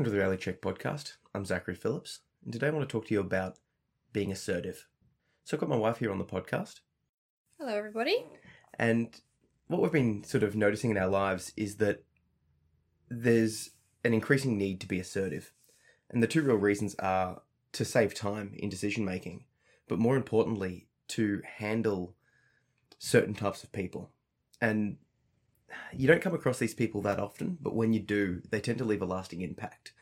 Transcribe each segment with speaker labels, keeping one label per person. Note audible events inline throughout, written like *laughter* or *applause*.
Speaker 1: Welcome to the Reality Check podcast. I'm Zachary Phillips, and today I want to talk to you about being assertive. So I've got my wife here on the podcast,
Speaker 2: Hello, everybody.
Speaker 1: and what we've been sort of noticing in our lives is that there's an increasing need to be assertive. And the two real reasons are to save time in decision making, but more importantly, to handle certain types of people. And you don't come across these people that often, but when you do, they tend to leave a lasting impact.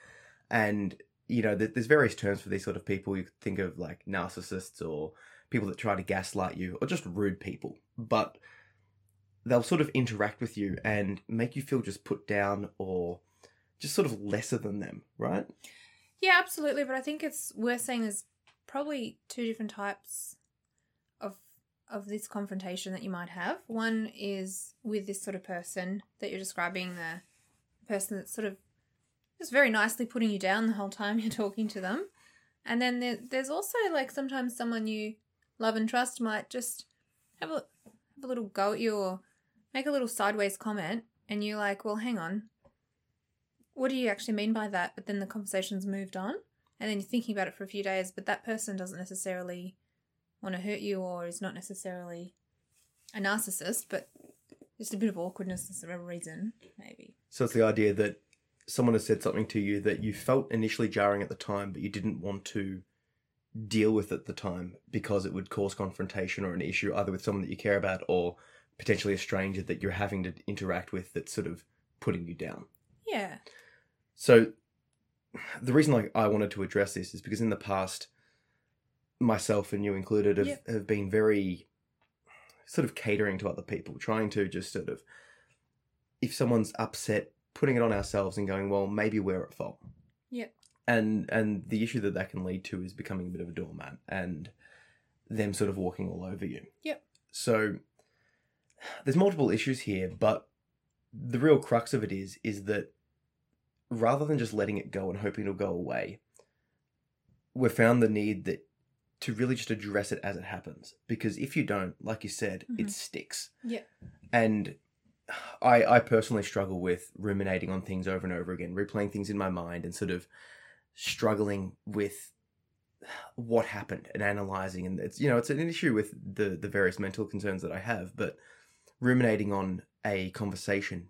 Speaker 1: And, you know, there's various terms for these sort of people. You could think of like narcissists or people that try to gaslight you or just rude people. But they'll sort of interact with you and make you feel just put down or just sort of lesser than them, right?
Speaker 2: Yeah, absolutely. But I think it's worth saying there's probably two different types of of this confrontation that you might have. One is with this sort of person that you're describing, the person that's sort of just very nicely putting you down the whole time *laughs* you're talking to them. And then there, there's also like sometimes someone you love and trust might just have a have a little go at you or make a little sideways comment, and you're like, well, hang on, what do you actually mean by that? But then the conversation's moved on, and then you're thinking about it for a few days, but that person doesn't necessarily want to hurt you or is not necessarily a narcissist, but just a bit of awkwardness for a reason, maybe.
Speaker 1: So it's the idea that someone has said something to you that you felt initially jarring at the time, but you didn't want to deal with at the time because it would cause confrontation or an issue either with someone that you care about or potentially a stranger that you're having to interact with that's sort of putting you down.
Speaker 2: Yeah.
Speaker 1: So the reason like I wanted to address this is because in the past myself and you included have,
Speaker 2: Yep.
Speaker 1: have been very sort of catering to other people, trying to just sort of if someone's upset, putting it on ourselves and going, well, maybe we're at fault.
Speaker 2: Yep.
Speaker 1: And and the issue that that can lead to is becoming a bit of a doormat and them sort of walking all over you.
Speaker 2: Yep.
Speaker 1: So there's multiple issues here, but the real crux of it is is that rather than just letting it go and hoping it'll go away, we've found the need that to really just address it as it happens. Because if you don't, like you said, it
Speaker 2: Mhm.
Speaker 1: sticks.
Speaker 2: Yeah.
Speaker 1: And I I personally struggle with ruminating on things over and over again, replaying things in my mind and sort of struggling with what happened and analyzing and it's you know it's an issue with the the various mental concerns that I have, but ruminating on a conversation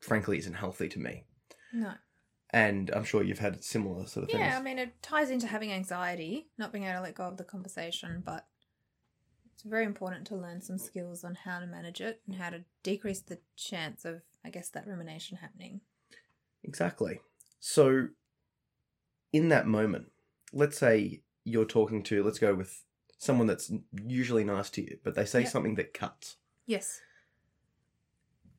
Speaker 1: frankly isn't healthy to me.
Speaker 2: No.
Speaker 1: And I'm sure you've had similar sort of things.
Speaker 2: Yeah, I mean, it ties into having anxiety, not being able to let go of the conversation, but it's very important to learn some skills on how to manage it and how to decrease the chance of, I guess, that rumination happening.
Speaker 1: Exactly. So, in that moment, let's say you're talking to, let's go with someone that's usually nice to you, but they say
Speaker 2: Yep.
Speaker 1: something that cuts.
Speaker 2: Yes.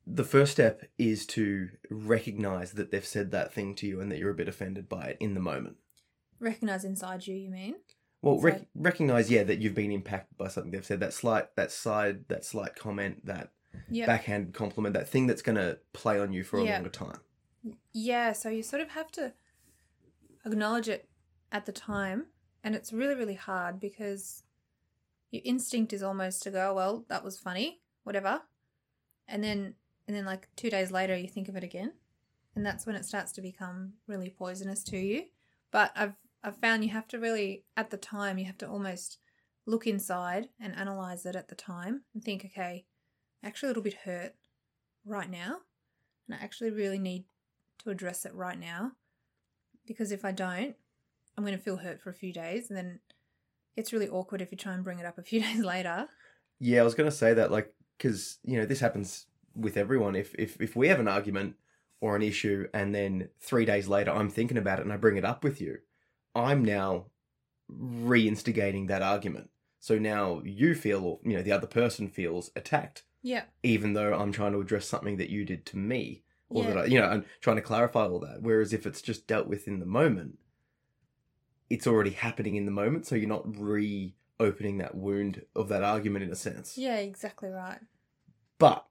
Speaker 1: The first step is to recognize that they've said that thing to you and that you're a bit offended by it in the moment.
Speaker 2: Recognize inside you, you mean?
Speaker 1: Well, rec- recognize, yeah, that you've been impacted by something they've said. That slight, that side, that slight comment, that
Speaker 2: Yeah.
Speaker 1: backhand compliment, that thing that's going to play on you for a
Speaker 2: Yeah.
Speaker 1: longer time.
Speaker 2: Yeah, so you sort of have to acknowledge it at the time, and it's really, really hard because your instinct is almost to go, oh, well, that was funny, whatever. And then and then like 2 days later you think of it again. And that's when it starts to become really poisonous to you. But I've I've found you have to really at the time you have to almost look inside and analyze it at the time and think, okay, actually a little bit hurt right now. And I actually really need to address it right now because if I don't, I'm going to feel hurt for a few days and then it's really awkward if you try and bring it up a few *laughs* days later.
Speaker 1: Yeah, I was going to say that, like, because you know this happens with everyone. If if if we have an argument or an issue, and then three days later I'm thinking about it and I bring it up with you, I'm now re-instigating that argument. So now you feel, or you know, the other person feels attacked,
Speaker 2: Yeah.
Speaker 1: even though I'm trying to address something that you did to me, or
Speaker 2: Yeah.
Speaker 1: that I, you know, I'm trying to clarify all that. Whereas if it's just dealt with in the moment, it's already happening in the moment, so you're not reopening that wound of that argument in a sense.
Speaker 2: Yeah, exactly right.
Speaker 1: But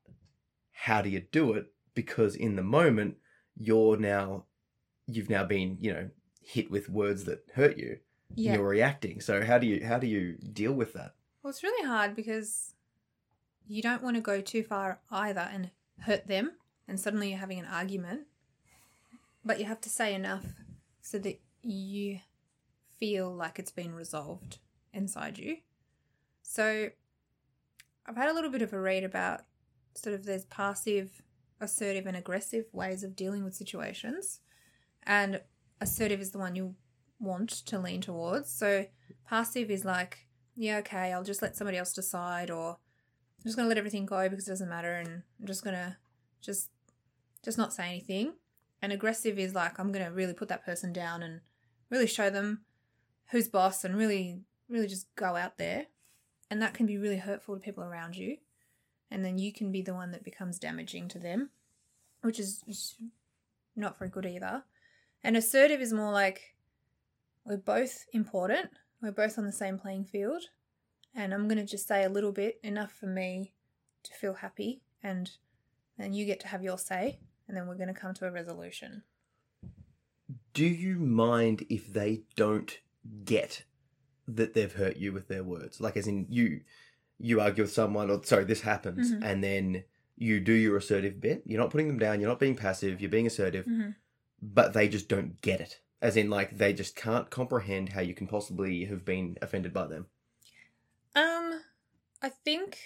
Speaker 1: how do you do it? Because in the moment, you're now, you've now been, you know, hit with words that hurt you.
Speaker 2: Yeah.
Speaker 1: You're reacting. So how do you how do you deal with that?
Speaker 2: Well, it's really hard because you don't want to go too far either and hurt them, and suddenly you're having an argument. but you have to say enough so that you feel like it's been resolved inside you. So I've had a little bit of a read about sort of there's passive, assertive, and aggressive ways of dealing with situations. And assertive is the one you want to lean towards. So passive is like, yeah, okay, I'll just let somebody else decide, or I'm just gonna let everything go because it doesn't matter, and I'm just gonna just just not say anything. And aggressive is like, I'm gonna really put that person down and really show them who's boss, and really, really just go out there. And that can be really hurtful to people around you. And then you can be the one that becomes damaging to them, which is not very good either. And assertive is more like we're both important, we're both on the same playing field, and I'm going to just say a little bit, enough for me to feel happy, and then you get to have your say, and then we're going to come to a resolution.
Speaker 1: Do you mind if they don't get that they've hurt you with their words? Like, as in you, you argue with someone, or sorry, this happens,
Speaker 2: Mhm.
Speaker 1: and then you do your assertive bit. You're not putting them down. You're not being passive. You're being assertive,
Speaker 2: Mhm.
Speaker 1: But they just don't get it. As in, like, they just can't comprehend how you can possibly have been offended by them.
Speaker 2: Um, I think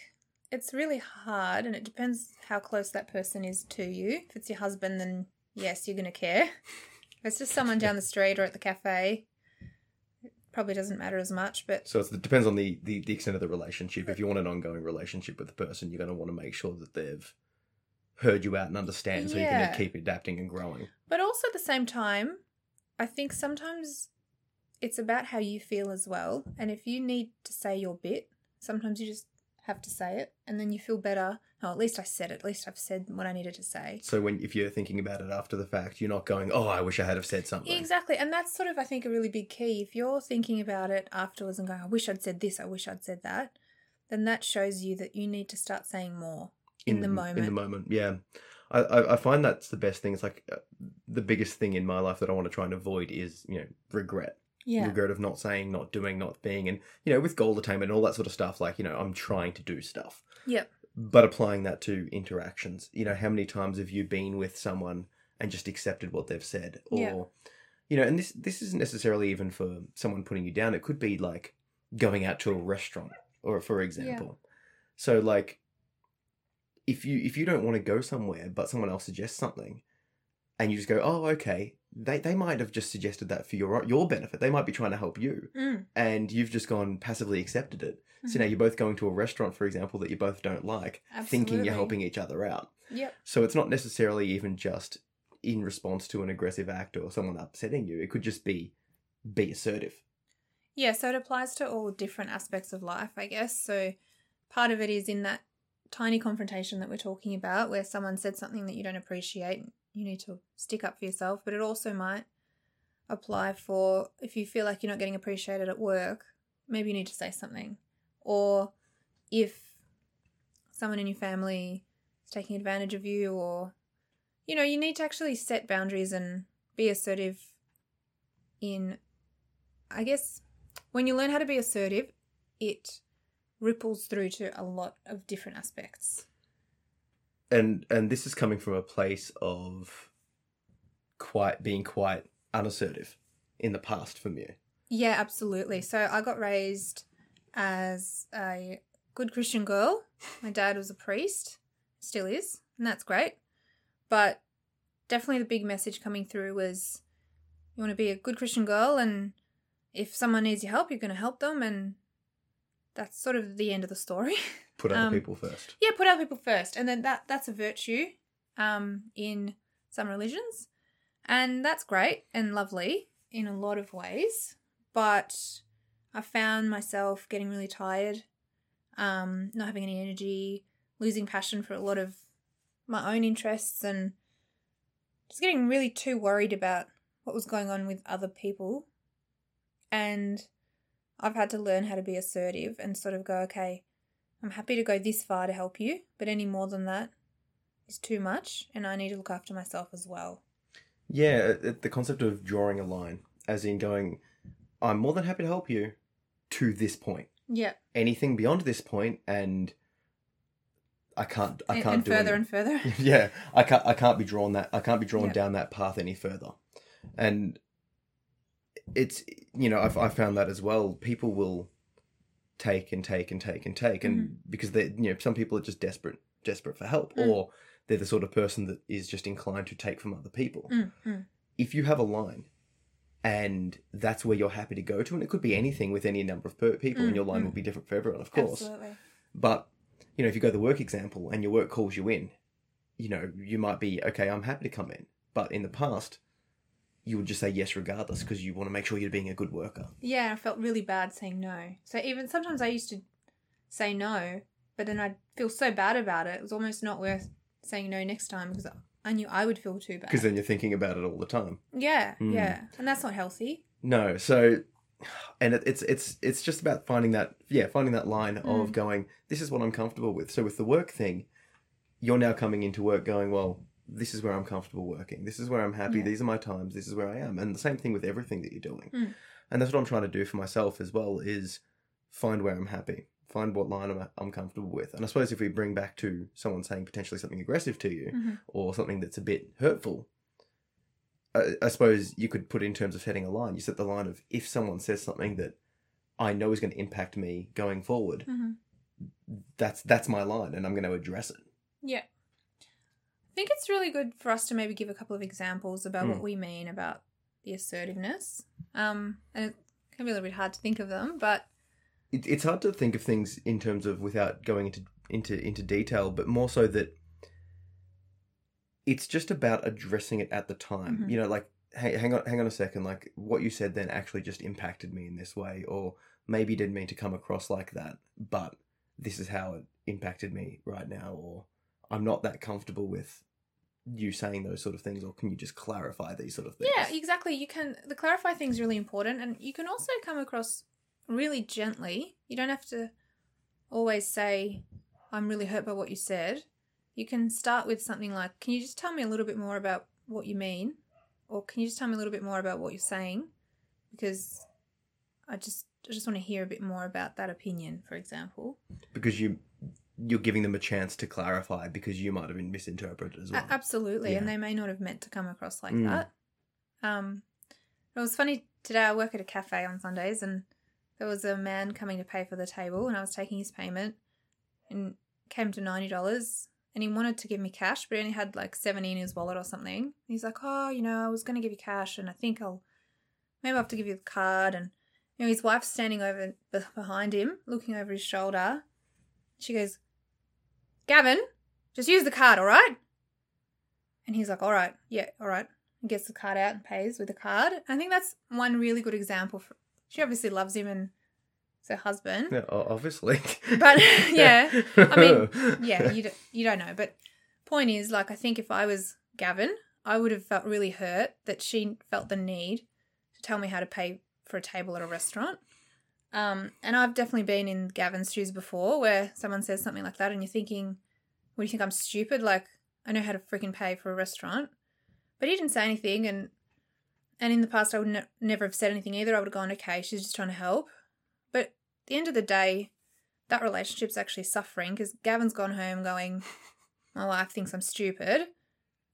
Speaker 2: it's really hard, and it depends how close that person is to you. If it's your husband, then yes, you're going to care. *laughs* If it's just someone down the street or at the cafe, it probably doesn't matter as much, but
Speaker 1: So it's, it depends on the, the, the extent of the relationship. If you want an ongoing relationship with the person, you're going to want to make sure that they've heard you out and understand so you can keep adapting and growing.
Speaker 2: But also at the same time, I think sometimes it's about how you feel as well. And if you need to say your bit, sometimes you just have to say it and then you feel better. Oh, at least I said it. At least I've said what I needed to say.
Speaker 1: So when if you're thinking about it after the fact, you're not going, "Oh, I wish I had have said something."
Speaker 2: Exactly. And that's sort of, I think, a really big key. If you're thinking about it afterwards and going, I wish I'd said this, I wish I'd said that, then that shows you that you need to start saying more in, the, moment.
Speaker 1: In the moment, yeah. I, I, find that's the best thing. It's like uh, the biggest thing in my life that I want to try and avoid is you know regret,
Speaker 2: yeah.
Speaker 1: regret of not saying, not doing, not being, and you know with goal attainment and all that sort of stuff. Like you know, I'm trying to do stuff.
Speaker 2: Yep.
Speaker 1: But applying that to interactions, you know, how many times have you been with someone and just accepted what they've said, or
Speaker 2: Yeah.
Speaker 1: you know, and this this isn't necessarily even for someone putting you down. It could be like going out to a restaurant, or for example. So like, if you if you don't want to go somewhere, but someone else suggests something, and you just go, oh okay, they they might have just suggested that for your your benefit. They might be trying to help you,
Speaker 2: Mm.
Speaker 1: and you've just gone passively accepted it. So
Speaker 2: Mhm.
Speaker 1: now you're both going to a restaurant, for example, that you both don't like, thinking you're helping each other out.
Speaker 2: Yep.
Speaker 1: So it's not necessarily even just in response to an aggressive act or someone upsetting you. It could just be be assertive.
Speaker 2: Yeah, so it applies to all different aspects of life, I guess. So part of it is in that tiny confrontation that we're talking about where someone said something that you don't appreciate, you need to stick up for yourself, but it also might apply for if you feel like you're not getting appreciated at work, maybe you need to say something. Or if someone in your family is taking advantage of you or you know, you need to actually set boundaries and be assertive in I guess when you learn how to be assertive, it ripples through to a lot of different aspects.
Speaker 1: And and this is coming from a place of quite being quite unassertive in the past for me.
Speaker 2: Yeah, absolutely. So I got raised as a good Christian girl. My dad was a priest, still is, and that's great. But definitely the big message coming through was you want to be a good Christian girl, and if someone needs your help, you're going to help them, and that's sort of the end of the story. *laughs*
Speaker 1: Put other
Speaker 2: Um,
Speaker 1: people first.
Speaker 2: yeah, put other people first, and then that that's a virtue um, in some religions, and that's great and lovely in a lot of ways. But I found myself getting really tired, um, not having any energy, losing passion for a lot of my own interests, and just getting really too worried about what was going on with other people. And I've had to learn how to be assertive and sort of go, okay, I'm happy to go this far to help you, but any more than that is too much, and I need to look after myself as well.
Speaker 1: Yeah, the concept of drawing a line, as in going, I'm more than happy to help you to this point.
Speaker 2: Yeah.
Speaker 1: Anything beyond this point, and I can't I can't
Speaker 2: and
Speaker 1: do
Speaker 2: further and further. *laughs*
Speaker 1: yeah i can't i can't be drawn that i can't be drawn
Speaker 2: Yeah.
Speaker 1: down that path any further and it's you know I've, I've found that as well people will take and take and take and take and
Speaker 2: Mm-hmm.
Speaker 1: because they you know some people are just desperate desperate for help
Speaker 2: Mm.
Speaker 1: or they're the sort of person that is just inclined to take from other people
Speaker 2: Mm, mm.
Speaker 1: if you have a line and that's where you're happy to go to and it could be anything with any number of per- people and
Speaker 2: Mm,
Speaker 1: your line
Speaker 2: mm.
Speaker 1: will be different for everyone of course
Speaker 2: Absolutely.
Speaker 1: but you know, if you go the work example and your work calls you in, you know, you might be okay. I'm happy to come in, but in the past, you would just say yes regardless because you want to make sure you're being a good worker.
Speaker 2: Yeah, I felt really bad saying no. So even sometimes I used to say no, but then I'd feel so bad about it. It was almost not worth saying no next time because I knew I would feel too bad.
Speaker 1: Because then you're thinking about it all the time.
Speaker 2: yeah,
Speaker 1: Mm.
Speaker 2: yeah, and that's not healthy.
Speaker 1: No, so and it, it's it's it's just about finding that yeah finding that line of
Speaker 2: Mm.
Speaker 1: going this is what I'm comfortable with. So with the work thing, you're now coming into work going well. This is where I'm comfortable working. This is where I'm happy.
Speaker 2: Yeah.
Speaker 1: These are my times. This is where I am. And the same thing with everything that you're doing.
Speaker 2: Mm.
Speaker 1: And that's what I'm trying to do for myself as well is find where I'm happy, find what line I'm, I'm comfortable with. And I suppose if we bring back to someone saying potentially something aggressive to you
Speaker 2: Mhm.
Speaker 1: or something that's a bit hurtful, I, I suppose you could put in terms of setting a line. You set the line of if someone says something that I know is going to impact me going forward,
Speaker 2: Mhm.
Speaker 1: that's that's my line, and I'm going to address it.
Speaker 2: Yeah. I think it's really good for us to maybe give a couple of examples about
Speaker 1: Mm.
Speaker 2: what we mean about the assertiveness. Um, and it can be a little bit hard to think of them, but
Speaker 1: it, it's hard to think of things in terms of without going into into into detail, but more so that it's just about addressing it at the time.
Speaker 2: Mhm.
Speaker 1: You know, like hey, hang on, hang on a second. Like what you said then actually just impacted me in this way, or maybe didn't mean to come across like that, but this is how it impacted me right now, or I'm not that comfortable with you saying those sort of things, or can you just clarify these sort of things?
Speaker 2: yeah, exactly. You can the clarify thing is really important, and you can also come across really gently. You don't have to always say, "I'm really hurt by what you said." You can start with something like, "Can you just tell me a little bit more about what you mean?" Or can you just tell me a little bit more about what you're saying? Because I just I just want to hear a bit more about that opinion, for example.
Speaker 1: because you you're giving them a chance to clarify because you might have been misinterpreted as well.
Speaker 2: absolutely, and they may not have meant to come across like
Speaker 1: Mm.
Speaker 2: that. Um, it was funny today. I work at a cafe on Sundays, and there was a man coming to pay for the table, and I was taking his payment, and came to ninety dollars, and he wanted to give me cash, but he only had like seventy in his wallet or something. He's like, "Oh, you know, I was going to give you cash, and I think I'll maybe I'll have to give you the card." And you know, his wife's standing over behind him, looking over his shoulder. She goes, "Gavin, just use the card, all right?" And he's like, all right, yeah, all right. And gets the card out and pays with the card. I think that's one really good example. For, she obviously loves him and it's her husband.
Speaker 1: Yeah, obviously.
Speaker 2: But, *laughs* yeah, I mean, *laughs* Yeah, you don't, you don't know. But point is, like, I think if I was Gavin, I would have felt really hurt that she felt the need to tell me how to pay for a table at a restaurant. Um, and I've definitely been in Gavin's shoes before where someone says something like that and you're thinking, what do you think I'm stupid? Like, I know how to freaking pay for a restaurant. But he didn't say anything and and in the past I would ne- never have said anything either. I would have gone, okay, she's just trying to help. But at the end of the day, that relationship's actually suffering because Gavin's gone home going, my wife thinks I'm stupid.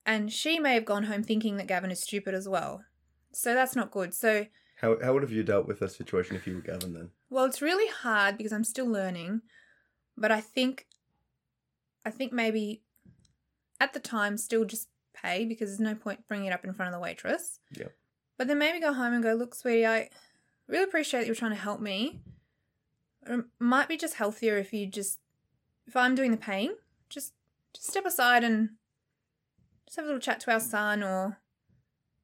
Speaker 2: And she may have gone home thinking that Gavin is stupid as well. So that's not good. So,
Speaker 1: how how would have you dealt with that situation if you were Gavin then?
Speaker 2: well, it's really hard because I'm still learning. But I think, I think maybe at the time still just pay because there's no point bringing it up in front of the waitress.
Speaker 1: Yep.
Speaker 2: But then maybe go home and go, look, sweetie, I really appreciate that you're trying to help me. It might be just healthier if you just, if I'm doing the paying, just just step aside and just have a little chat to our son or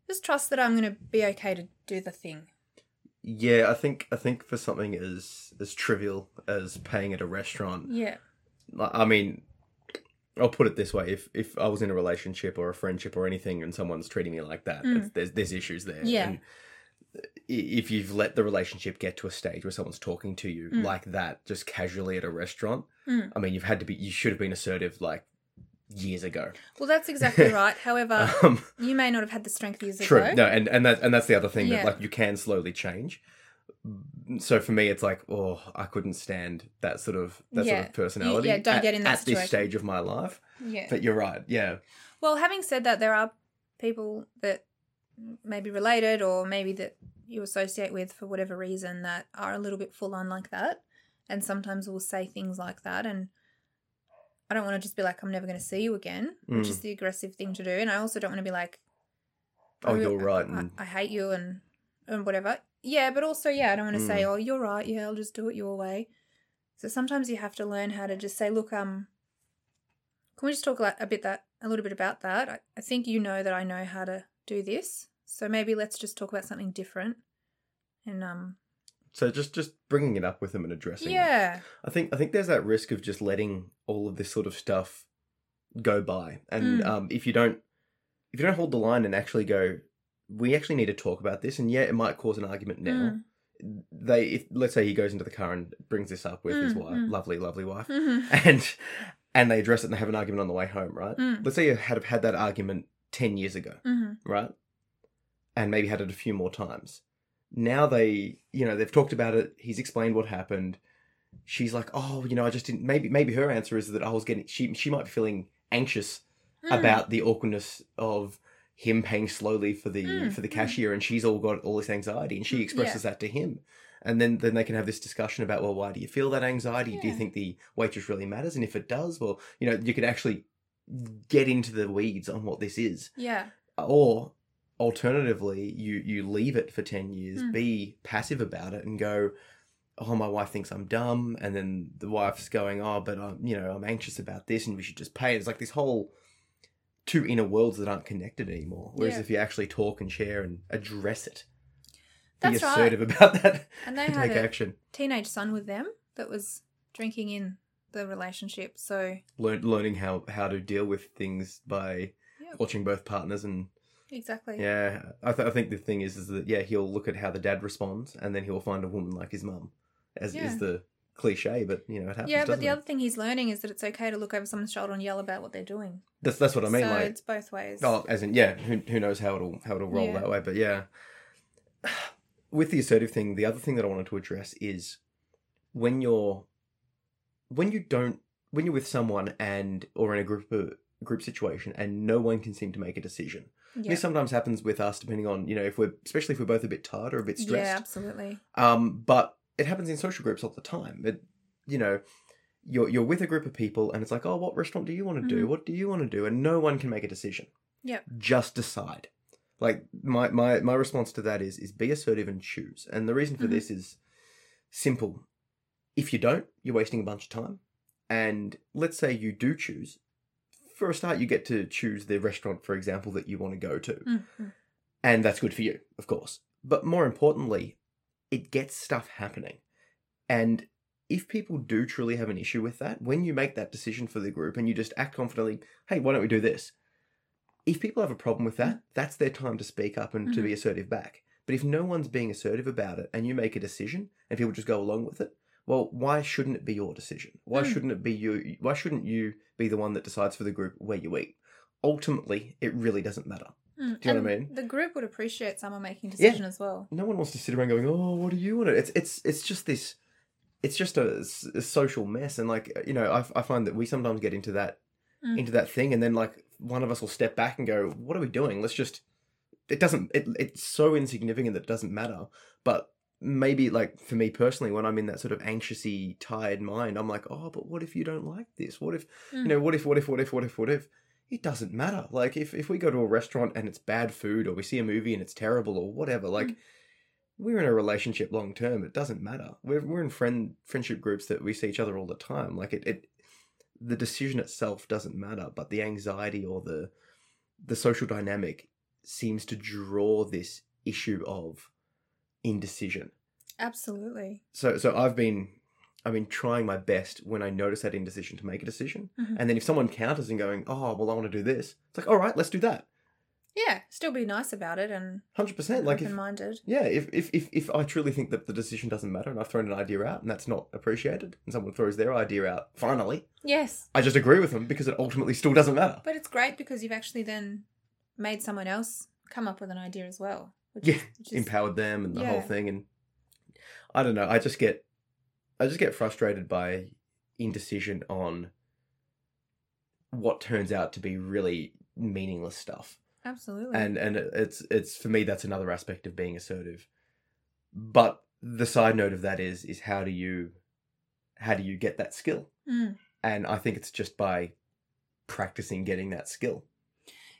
Speaker 2: just trust that I'm going to be okay to do the thing.
Speaker 1: Yeah, I think I think for something as as trivial as paying at a restaurant,
Speaker 2: Yeah.
Speaker 1: I mean, I'll put it this way: if if I was in a relationship or a friendship or anything, and someone's treating me like that,
Speaker 2: Mm.
Speaker 1: there's there's issues there.
Speaker 2: Yeah.
Speaker 1: And if you've let the relationship get to a stage where someone's talking to you
Speaker 2: Mm.
Speaker 1: like that, just casually at a restaurant,
Speaker 2: Mm.
Speaker 1: I mean, you've had to be, you should have been assertive like years ago.
Speaker 2: Well, that's exactly *laughs* right. However,
Speaker 1: Um,
Speaker 2: you may not have had the strength years
Speaker 1: True.
Speaker 2: ago. True.
Speaker 1: No, and and that and that's the other thing
Speaker 2: Yeah.
Speaker 1: that like you can slowly change, So for me, it's like, oh, I couldn't stand that sort of that
Speaker 2: Yeah.
Speaker 1: sort of personality.
Speaker 2: yeah, don't
Speaker 1: at,
Speaker 2: get in that
Speaker 1: at this stage of my life.
Speaker 2: Yeah.
Speaker 1: But you're right. Yeah.
Speaker 2: Well, having said that, there are people that may be related or maybe that you associate with for whatever reason that are a little bit full on like that. And sometimes will say things like that. And I don't want to just be like, I'm never going to see you again, which
Speaker 1: Mm.
Speaker 2: is the aggressive thing to do. And I also don't want to be like,
Speaker 1: Oh,
Speaker 2: I-
Speaker 1: you're right.
Speaker 2: I,
Speaker 1: And
Speaker 2: I hate you and, and whatever. Yeah, but also, yeah, I don't want to say,
Speaker 1: Mm.
Speaker 2: oh, you're right. Yeah, I'll just do it your way. So sometimes you have to learn how to just say, look, um, can we just talk a, a bit that a little bit about that? I, I think you know that I know how to do this, so maybe let's just talk about something different. And um,
Speaker 1: so just just bringing it up with them and addressing. it.
Speaker 2: yeah,
Speaker 1: I think I think there's that risk of just letting all of this sort of stuff go by, and
Speaker 2: Mm.
Speaker 1: um, if you don't if you don't hold the line and actually go, we actually need to talk about this, and yeah, it might cause an argument now.
Speaker 2: Mm.
Speaker 1: They, if, let's say he goes into the car and brings this up with his
Speaker 2: Mm,
Speaker 1: wife,
Speaker 2: mm.
Speaker 1: lovely, lovely wife,
Speaker 2: Mhm.
Speaker 1: and and they address it and they have an argument on the way home, right?
Speaker 2: Mm.
Speaker 1: Let's say you had had that argument ten years ago,
Speaker 2: Mhm.
Speaker 1: right? And maybe had it a few more times. Now they, you know, they've talked about it. He's explained what happened. She's like, oh, you know, I just didn't. Maybe, maybe her answer is that I was getting. She, she might be feeling anxious
Speaker 2: Mm.
Speaker 1: about the awkwardness of him paying slowly for the
Speaker 2: Mm,
Speaker 1: for the
Speaker 2: mm.
Speaker 1: cashier, and she's all got all this anxiety, and she
Speaker 2: Mm,
Speaker 1: expresses that to him. And then, then they can have this discussion about, well, why do you feel that anxiety? Do you think the waitress really matters? And if it does, well, you know, you could actually get into the weeds on what this is
Speaker 2: yeah,
Speaker 1: or alternatively you you leave it for 10 years
Speaker 2: Mm.
Speaker 1: be passive about it and go oh my wife thinks i'm dumb and then the wife's going oh but i'm you know i'm anxious about this and we should just pay it's like this whole two inner worlds that aren't connected anymore whereas
Speaker 2: Yeah.
Speaker 1: if you actually talk and share and address it
Speaker 2: That's
Speaker 1: be
Speaker 2: right.
Speaker 1: assertive about that
Speaker 2: and they *laughs* had
Speaker 1: take
Speaker 2: a
Speaker 1: action
Speaker 2: teenage son with them that was drinking in the relationship. So
Speaker 1: Learn, learning how how to deal with things by
Speaker 2: Yeah.
Speaker 1: watching both partners and
Speaker 2: exactly,
Speaker 1: Yeah, I, th- I think the thing is, is that yeah, he'll look at how the dad responds, and then he'll find a woman like his mum, as
Speaker 2: Yeah.
Speaker 1: is the cliche. But you know, it happens.
Speaker 2: yeah. But the
Speaker 1: it?
Speaker 2: other thing he's learning is that it's okay to look over someone's shoulder and yell about what they're doing.
Speaker 1: That's that's what I mean.
Speaker 2: so
Speaker 1: like,
Speaker 2: it's both ways.
Speaker 1: oh, as in, yeah, who who knows how it'll how it'll roll
Speaker 2: Yeah.
Speaker 1: that way? But yeah, *sighs* with the assertive thing, the other thing that I wanted to address is when you're when you don't when you're with someone and or in a group group situation and no one can seem to make a decision.
Speaker 2: Yeah.
Speaker 1: This sometimes happens with us, depending on you know if we're especially if we're both a bit tired or a bit stressed.
Speaker 2: yeah, absolutely.
Speaker 1: Um, but it happens in social groups all the time. It, you know, you're you're with a group of people, and it's like, oh, what restaurant do you want to do?
Speaker 2: Mhm.
Speaker 1: What do you want to do? And no one can make a decision.
Speaker 2: Yep.
Speaker 1: Just decide. Like my my my response to that is is be assertive and choose. And the reason for
Speaker 2: Mhm.
Speaker 1: this is simple. If you don't, you're wasting a bunch of time. And let's say you do choose. For a start, you get to choose the restaurant, for example, that you want to go to
Speaker 2: Mhm.
Speaker 1: and that's good for you, of course. But more importantly, it gets stuff happening. And if people do truly have an issue with that, when you make that decision for the group and you just act confidently, hey, why don't we do this? If people have a problem with that, that's their time to speak up and to be assertive back. But if no one's being assertive about it and you make a decision and people just go along with it, well, why shouldn't it be your decision? Why
Speaker 2: Mm.
Speaker 1: shouldn't it be you? Why shouldn't you be the one that decides for the group where you eat? Ultimately, it really doesn't matter.
Speaker 2: Mm.
Speaker 1: Do you know what I mean?
Speaker 2: The group would appreciate someone making a
Speaker 1: Yeah.
Speaker 2: decision as well.
Speaker 1: no one wants to sit around going, "Oh, what do you want?" to It's it's it's just this, it's just a social mess, and like you know, I, I find that we sometimes get into that
Speaker 2: Mm.
Speaker 1: into that thing, and then like one of us will step back and go, "What are we doing? Let's just." It doesn't. It, it's so insignificant that it doesn't matter. But maybe like for me personally, when I'm in that sort of anxiousy, tired mind, I'm like, "Oh, but what if you don't like this? What if you
Speaker 2: Mm.
Speaker 1: know? What if? What if? What if? What if? What if?" It doesn't matter. Like if if we go to a restaurant and it's bad food, or we see a movie and it's terrible, or whatever, like
Speaker 2: Mm.
Speaker 1: we're in a relationship long term. It doesn't matter. We're we're in friend friendship groups that we see each other all the time. Like it, it the decision itself doesn't matter, but the anxiety or the the social dynamic seems to draw this issue of indecision.
Speaker 2: Absolutely.
Speaker 1: So so I've been I've been trying my best when I notice that indecision to make a decision.
Speaker 2: Mhm.
Speaker 1: And then if someone counters and going, "Oh, well I want to do this." It's like, "All right, let's do that."
Speaker 2: Yeah, still be nice about it and
Speaker 1: 100%. Like
Speaker 2: open minded.
Speaker 1: Yeah, if, if, if, if I truly think that the decision doesn't matter and I've thrown an idea out and that's not appreciated and someone throws their idea out, finally,
Speaker 2: Yes.
Speaker 1: I just agree with them because it ultimately still doesn't matter.
Speaker 2: But it's great because you've actually then made someone else come up with an idea as well. Which
Speaker 1: Yeah,
Speaker 2: which is
Speaker 1: Empowered them and the whole thing. And I don't know. I just get, I just get frustrated by indecision on what turns out to be really meaningless stuff.
Speaker 2: Absolutely.
Speaker 1: And and it's it's for me that's another aspect of being assertive. But the side note of that is is how do you how do you get that skill?
Speaker 2: Mm.
Speaker 1: And I think it's just by practicing getting that skill.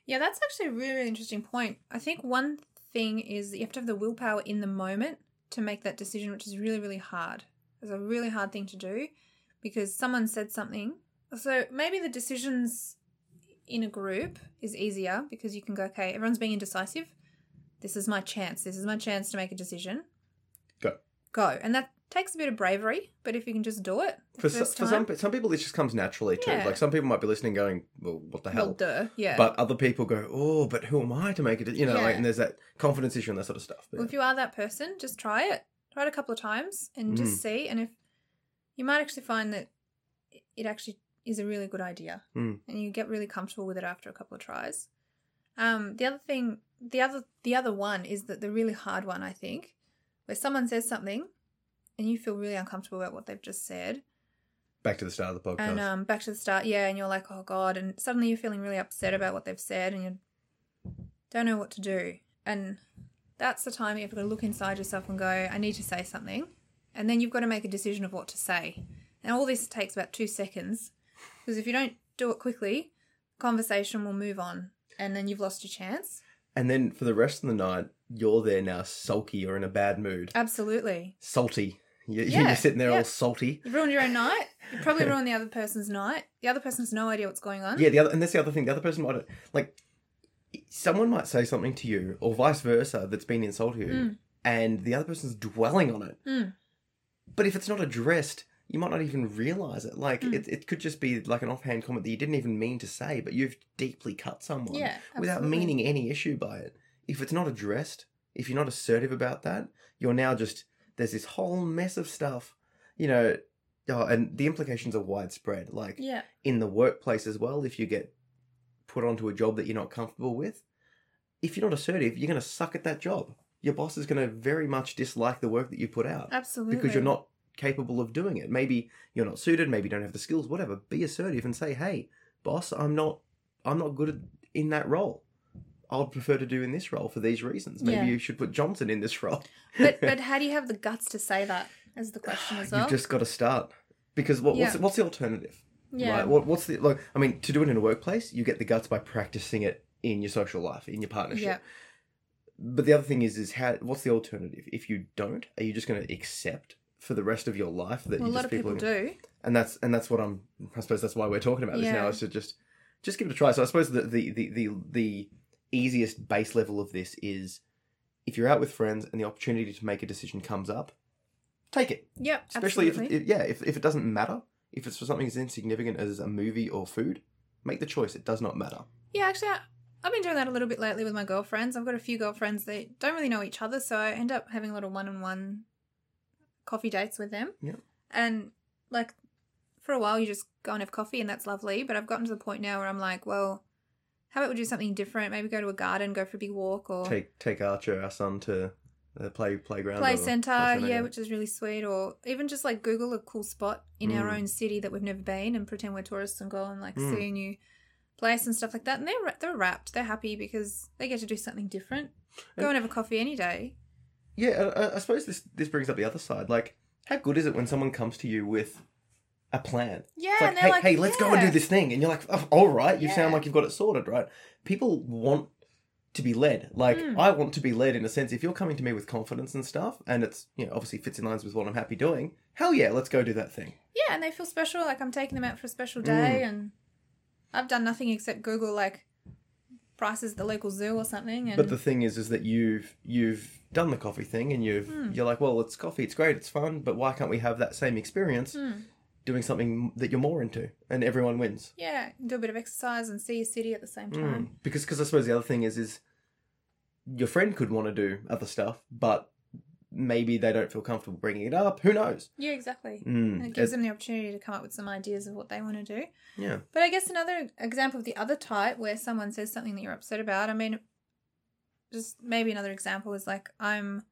Speaker 2: Yeah, that's actually a really, really interesting point. I think one thing is that you have to have the willpower in the moment to make that decision, which is really, really hard. It's a really hard thing to do because someone said something. So maybe the decisions in a group is easier because you can go, okay, everyone's being indecisive. This is my chance. This is my chance to make a decision.
Speaker 1: Go.
Speaker 2: Go. And that takes a bit of bravery, but if you can just do it
Speaker 1: For, so, for some some people this just comes naturally too.
Speaker 2: Yeah.
Speaker 1: Like some people might be listening going, "Well, what the hell?"
Speaker 2: well,
Speaker 1: hell?"
Speaker 2: duh, yeah.
Speaker 1: But other people go, "Oh, but who am I to make it?" You know,
Speaker 2: Yeah.
Speaker 1: like and there's that confidence issue and that sort of stuff. But
Speaker 2: Well, if you are that person, just try it. Try it a couple of times and just
Speaker 1: Mm.
Speaker 2: see. And if you might actually find that it actually is a really good idea,
Speaker 1: Mm.
Speaker 2: and you get really comfortable with it after a couple of tries. Um, the other thing, the other, the other one is that the really hard one, I think, where someone says something, and you feel really uncomfortable about what they've just said,
Speaker 1: back to the start of the podcast.
Speaker 2: and um, back to the start, yeah, and you're like, oh god, and suddenly you're feeling really upset about what they've said, and you don't know what to do, and that's the time you've got to look inside yourself and go, I need to say something, and then you've got to make a decision of what to say, and all this takes about two seconds, because if you don't do it quickly, conversation will move on, and then you've lost your chance.
Speaker 1: and then for the rest of the night, you're there now, sulky or in a bad mood,
Speaker 2: Absolutely,
Speaker 1: salty. You, *laughs*
Speaker 2: Yeah,
Speaker 1: You're sitting there
Speaker 2: yeah.
Speaker 1: all salty.
Speaker 2: you've ruined your own night. You probably *laughs* ruined the other person's night. The other person has no idea what's going on.
Speaker 1: Yeah, the other and that's the other thing. The other person might like someone might say something to you, or vice versa, that's been insulted you,
Speaker 2: Mm.
Speaker 1: and the other person's dwelling on it.
Speaker 2: Mm.
Speaker 1: But if it's not addressed, you might not even realize it. Like
Speaker 2: Mm.
Speaker 1: it, it could just be like an offhand comment that you didn't even mean to say, but you've deeply cut someone
Speaker 2: Yeah,
Speaker 1: without meaning any issue by it. If it's not addressed, if you're not assertive about that, you're now just there's this whole mess of stuff, you know. Oh, and the implications are widespread. Like
Speaker 2: Yeah.
Speaker 1: in the workplace as well, if you get put onto a job that you're not comfortable with, if you're not assertive, you're going to suck at that job. Your boss is going to very much dislike the work that you put out
Speaker 2: Absolutely.
Speaker 1: because you're not capable of doing it. Maybe you're not suited, maybe you don't have the skills, whatever. Be assertive and say, "Hey, boss, I'm not I'm not good at, in that role. I'd prefer to do in this role for these reasons. Maybe
Speaker 2: Yeah.
Speaker 1: you should put Johnson in this role."
Speaker 2: But *laughs* but how do you have the guts to say that? Is the question as well.
Speaker 1: You've just got to start. Because what, what's
Speaker 2: Yeah.
Speaker 1: what's the alternative?
Speaker 2: yeah.
Speaker 1: Right? What, what's the like? I mean, to do it in a workplace, you get the guts by practicing it in your social life, in your partnership.
Speaker 2: Yeah.
Speaker 1: But the other thing is, is how? What's the alternative? If you don't, are you just going to accept for the rest of your life that
Speaker 2: Well, a lot of people do.
Speaker 1: And that's and that's what I'm. I suppose that's why we're talking about this now. Is to just just give it a try. So I suppose the the the the, the easiest base level of this is if you're out with friends and the opportunity to make a decision comes up, take it
Speaker 2: Yep.
Speaker 1: especially if,
Speaker 2: absolutely.
Speaker 1: if yeah if, if it doesn't matter if it's for something as insignificant as a movie or food make the choice it does not matter
Speaker 2: yeah, actually, I, I've been doing that a little bit lately with my girlfriends. I've got a few girlfriends that don't really know each other, so I end up having a little one-on-one coffee dates with them.
Speaker 1: Yeah.
Speaker 2: And like for a while, you just go and have coffee, and that's lovely. But I've gotten to the point now where I'm like, well, how about we do something different? Maybe go to a garden, go for a big walk, or
Speaker 1: take take archer our son to the play playground
Speaker 2: play center,
Speaker 1: centre,
Speaker 2: yeah, which is really sweet. Or even just like Google a cool spot in our
Speaker 1: Mm.
Speaker 2: own city that we've never been and pretend we're tourists and go and like
Speaker 1: Mm.
Speaker 2: see a new place and stuff like that. And they're they're wrapped, they're happy because they get to do something different. Go
Speaker 1: And-
Speaker 2: and have a coffee any day.
Speaker 1: yeah I, I- I suppose this this brings up the other side like how good is it when someone comes to you with a plan
Speaker 2: Yeah,
Speaker 1: it's like,
Speaker 2: and
Speaker 1: hey,
Speaker 2: they're like,
Speaker 1: hey let's go and do this thing and you're like oh, all right you
Speaker 2: Yeah.
Speaker 1: sound like you've got it sorted right people want to be led like
Speaker 2: Mm.
Speaker 1: i want to be led in a sense if you're coming to me with confidence and stuff and it's you know obviously fits in lines with what i'm happy doing hell yeah let's go do that thing
Speaker 2: Yeah, and they feel special. Like I'm taking them out for a special
Speaker 1: Mm.
Speaker 2: day, and I've done nothing except Google like prices at the local zoo or something. And
Speaker 1: But the thing is, is that you've you've done the coffee thing, and you've
Speaker 2: Hmm.
Speaker 1: you're like, well, it's coffee, it's great, it's fun, but why can't we have that same experience
Speaker 2: Hmm.
Speaker 1: Doing something that you're more into, and everyone wins?
Speaker 2: yeah, do a bit of exercise and see your city at the same
Speaker 1: Mm.
Speaker 2: time.
Speaker 1: Because because I suppose the other thing is is your friend could want to do other stuff, but maybe they don't feel comfortable bringing it up. Who knows?
Speaker 2: Yeah, exactly.
Speaker 1: Mm.
Speaker 2: It gives
Speaker 1: It-
Speaker 2: them the opportunity to come up with some ideas of what they want to do.
Speaker 1: yeah.
Speaker 2: But I guess another example of the other type where someone says something that you're upset about, I mean, just maybe another example is like, I'm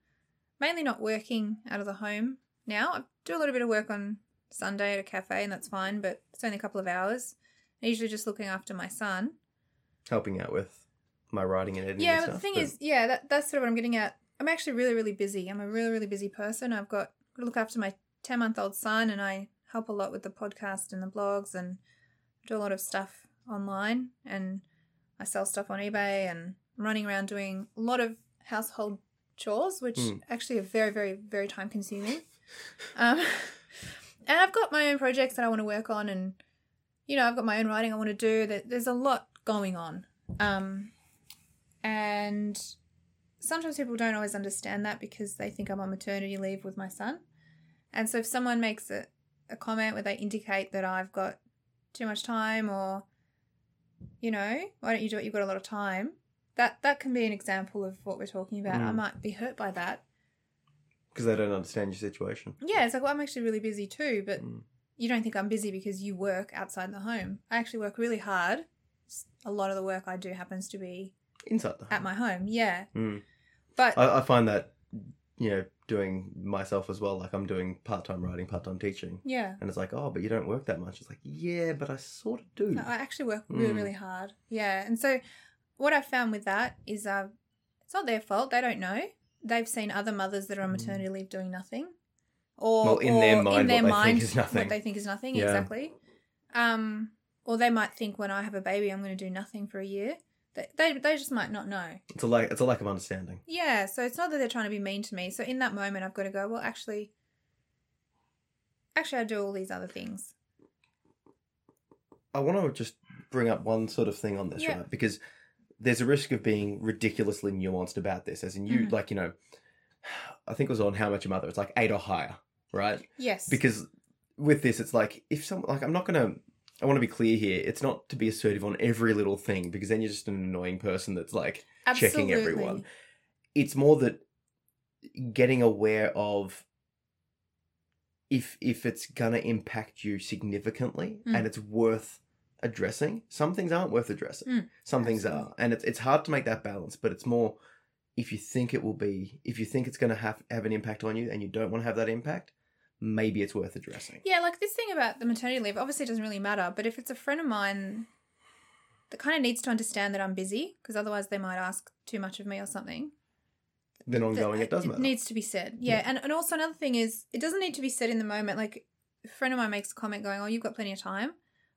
Speaker 2: mainly not working out of the home now. I do a little bit of work on Sunday at a cafe, and that's fine, but it's only a couple of hours. I'm usually just looking after my son.
Speaker 1: Helping out with my writing and editing.
Speaker 2: Yeah,
Speaker 1: and
Speaker 2: but the thing
Speaker 1: but-
Speaker 2: is, yeah, that, that's sort of what I'm getting at. I'm actually really, really busy. I'm a really, really busy person. I've got to look after my 10 month old son, and I help a lot with the podcast and the blogs and do a lot of stuff online. And I sell stuff on eBay, and I'm running around doing a lot of household chores, which
Speaker 1: Mm.
Speaker 2: actually are very, very, very time consuming. Um, *laughs* and I've got my own projects that I want to work on, and you know, I've got my own writing I want to do. That there's a lot going on, um, and sometimes people don't always understand that because they think I'm on maternity leave with my son. And so if someone makes a, a comment where they indicate that I've got too much time or you know, why don't you do it? You've got a lot of time. That that can be an example of what we're talking about. I
Speaker 1: Mm.
Speaker 2: might be hurt by that.
Speaker 1: Because they don't understand your situation.
Speaker 2: Yeah, it's like, well, I'm actually really busy too, but
Speaker 1: Mm.
Speaker 2: you don't think I'm busy because you work outside the home. I actually work really hard. A lot of the work I do happens to be
Speaker 1: Inside the
Speaker 2: at my home. Yeah.
Speaker 1: Mm.
Speaker 2: But
Speaker 1: I, I find that you know doing myself as well. Like I'm doing part time writing, part time teaching,
Speaker 2: yeah.
Speaker 1: and it's like, oh, but you don't work that much. It's like, yeah, but I sort of do.
Speaker 2: No, I actually work really,
Speaker 1: Mm.
Speaker 2: really hard. Yeah. And so what I found with that is uh, it's not their fault. They don't know. They've seen other mothers that are on
Speaker 1: Mm.
Speaker 2: maternity leave doing nothing. Or,
Speaker 1: Well, in
Speaker 2: or
Speaker 1: their mind,
Speaker 2: in their
Speaker 1: what they think is nothing.
Speaker 2: What they think is nothing,
Speaker 1: Yeah.
Speaker 2: exactly. Um, or they might think when I have a baby, I'm going to do nothing for a year. They, they, they just might not know.
Speaker 1: It's a lack. It's a lack of understanding.
Speaker 2: Yeah, so it's not that they're trying to be mean to me. So in that moment, I've got to go, well, actually, actually, I do all these other things.
Speaker 1: I want to just bring up one sort of thing on this,
Speaker 2: Yeah.
Speaker 1: right? Because there's a risk of being ridiculously nuanced about this, as in you,
Speaker 2: Mhm.
Speaker 1: like you know, I think it was on How Much Your Mother. It's like eight or higher, right?
Speaker 2: Yes.
Speaker 1: because with this it's like if some like i'm not gonna i want to be clear here it's not to be assertive on every little thing because then you're just an annoying person that's like checking everyone. It's more that getting aware of if if it's gonna impact you significantly
Speaker 2: Mm.
Speaker 1: and it's worth addressing some things aren't worth addressing
Speaker 2: Mm,
Speaker 1: some things are and it's, it's hard to make that balance but it's more if you think it will be if you think it's going to have have an impact on you and you don't want to have that impact maybe it's worth addressing
Speaker 2: Yeah, like this thing about the maternity leave, obviously it doesn't really matter, but if it's a friend of mine that kind of needs to understand that I'm busy, because otherwise they might ask too much of me or something.
Speaker 1: then ongoing it does matter
Speaker 2: needs to be said. Yeah,
Speaker 1: Yeah.
Speaker 2: And, and also another thing is, it doesn't need to be said in the moment. Like, a friend of mine makes a comment going, Oh, you've got plenty of time.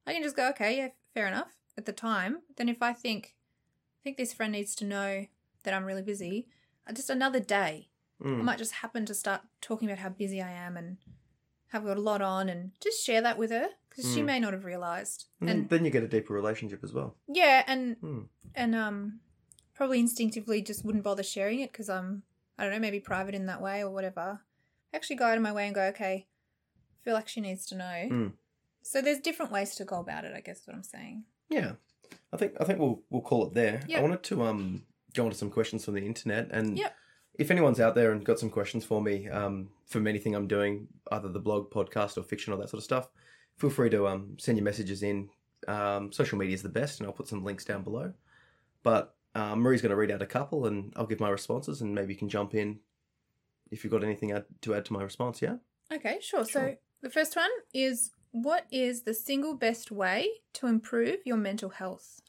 Speaker 2: I can just go, Okay, yeah, fair enough at the time. Then if I think, I think this friend needs to know that I'm really busy, uh, just another day. I
Speaker 1: Mm.
Speaker 2: might just happen to start talking about how busy I am and have got a lot on and just share that with her because she
Speaker 1: Mm.
Speaker 2: may not have realized.
Speaker 1: and
Speaker 2: And
Speaker 1: then you get a deeper relationship as well
Speaker 2: yeah, and
Speaker 1: Mm.
Speaker 2: and um probably instinctively just wouldn't bother sharing it because I'm I don't know maybe private in that way or whatever. Actually, go out of my way and go okay. I feel like she needs to know. So there's different ways to go about it. I guess is what I'm saying.
Speaker 1: yeah i think i think we'll we'll call it there i wanted to um go on to some questions from the internet and
Speaker 2: Yep.
Speaker 1: if anyone's out there and got some questions for me um from anything i'm doing either the blog podcast or fiction or that sort of stuff feel free to um send your messages in um social media is the best and i'll put some links down below but um, marie's going to read out a couple and i'll give my responses and maybe you can jump in if you've got anything add, to add to my response yeah
Speaker 2: Okay, sure. So the first one is what is the single best way to improve your mental health?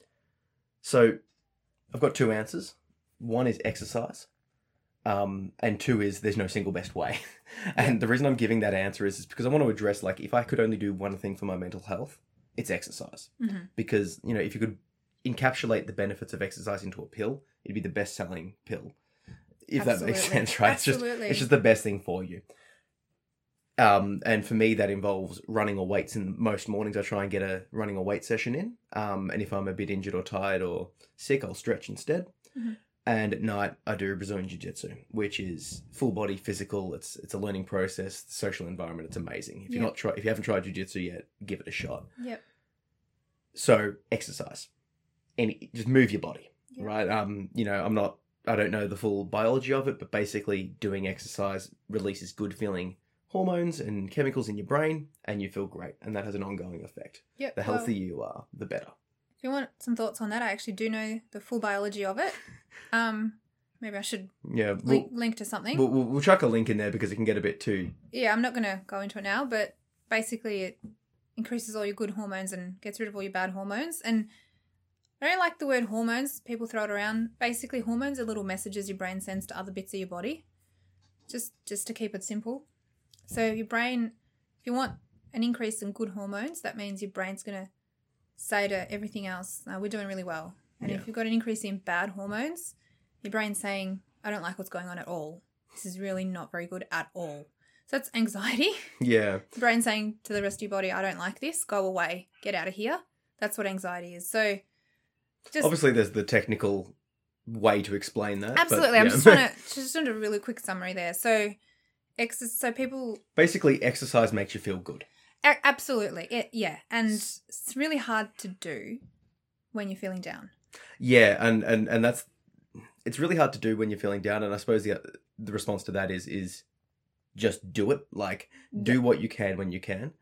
Speaker 1: So I've got two answers. One is exercise, um, and two is there's no single best way. *laughs* and the reason I'm giving that answer is, is because I want to address like if I could only do one thing for my mental health, it's exercise.
Speaker 2: Mm-hmm.
Speaker 1: Because you know if you could encapsulate the benefits of exercise into a pill, it'd be the best selling pill. If that makes sense, right? It's just
Speaker 2: Absolutely.
Speaker 1: it's just the best thing for you. Um, and for me, that involves running or weights. And most mornings, I try and get a running or weight session in. Um, and if I'm a bit injured or tired or sick, I'll stretch instead.
Speaker 2: Mhm.
Speaker 1: And at night, I do Brazilian Jiu Jitsu, which is full body physical. It's it's a learning process, the social environment. It's amazing. If you're
Speaker 2: Yeah.
Speaker 1: not try, if you haven't tried Jiu Jitsu yet, give it a shot.
Speaker 2: Yep.
Speaker 1: So exercise, and just move your body,
Speaker 2: Yeah.
Speaker 1: right? Um, you know, I'm not, I don't know the full biology of it, but basically, doing exercise releases good feeling hormones and chemicals in your brain, and you feel great, and that has an ongoing effect.
Speaker 2: Yep.
Speaker 1: The
Speaker 2: well,
Speaker 1: healthier you are, the better.
Speaker 2: If you want some thoughts on that, I actually do know the full biology of it. Um, maybe I should
Speaker 1: Yeah, we'll,
Speaker 2: link, link to something.
Speaker 1: we'll, we'll, we'll chuck a link in there because it can get a bit too.
Speaker 2: yeah, I'm not going to go into it now, but basically it increases all your good hormones and gets rid of all your bad hormones. And I don't like the word hormones. People throw it around. Basically, hormones are little messages your brain sends to other bits of your body. Just just to keep it simple. So your brain, if you want an increase in good hormones, that means your brain's going to say to everything else, no, we're doing really well. And
Speaker 1: Yeah.
Speaker 2: if you've got an increase in bad hormones, your brain's saying, I don't like what's going on at all. This is really not very good at all. So that's anxiety. *laughs*
Speaker 1: Yeah,
Speaker 2: The brain saying to the rest of your body, I don't like this, go away, get out of here. That's what anxiety is. So just
Speaker 1: obviously there's the technical way to explain that. but
Speaker 2: absolutely. I'm just trying *laughs* to just doing a really quick summary there. So ex- so people
Speaker 1: Basically, exercise makes you feel good.
Speaker 2: a- absolutely. It, yeah. And it's really hard to do when you're feeling down.
Speaker 1: Yeah, and and and that's it's really hard to do when you're feeling down. And I suppose the the response to that is is just do it. Like do
Speaker 2: Yeah.
Speaker 1: what you can when you can.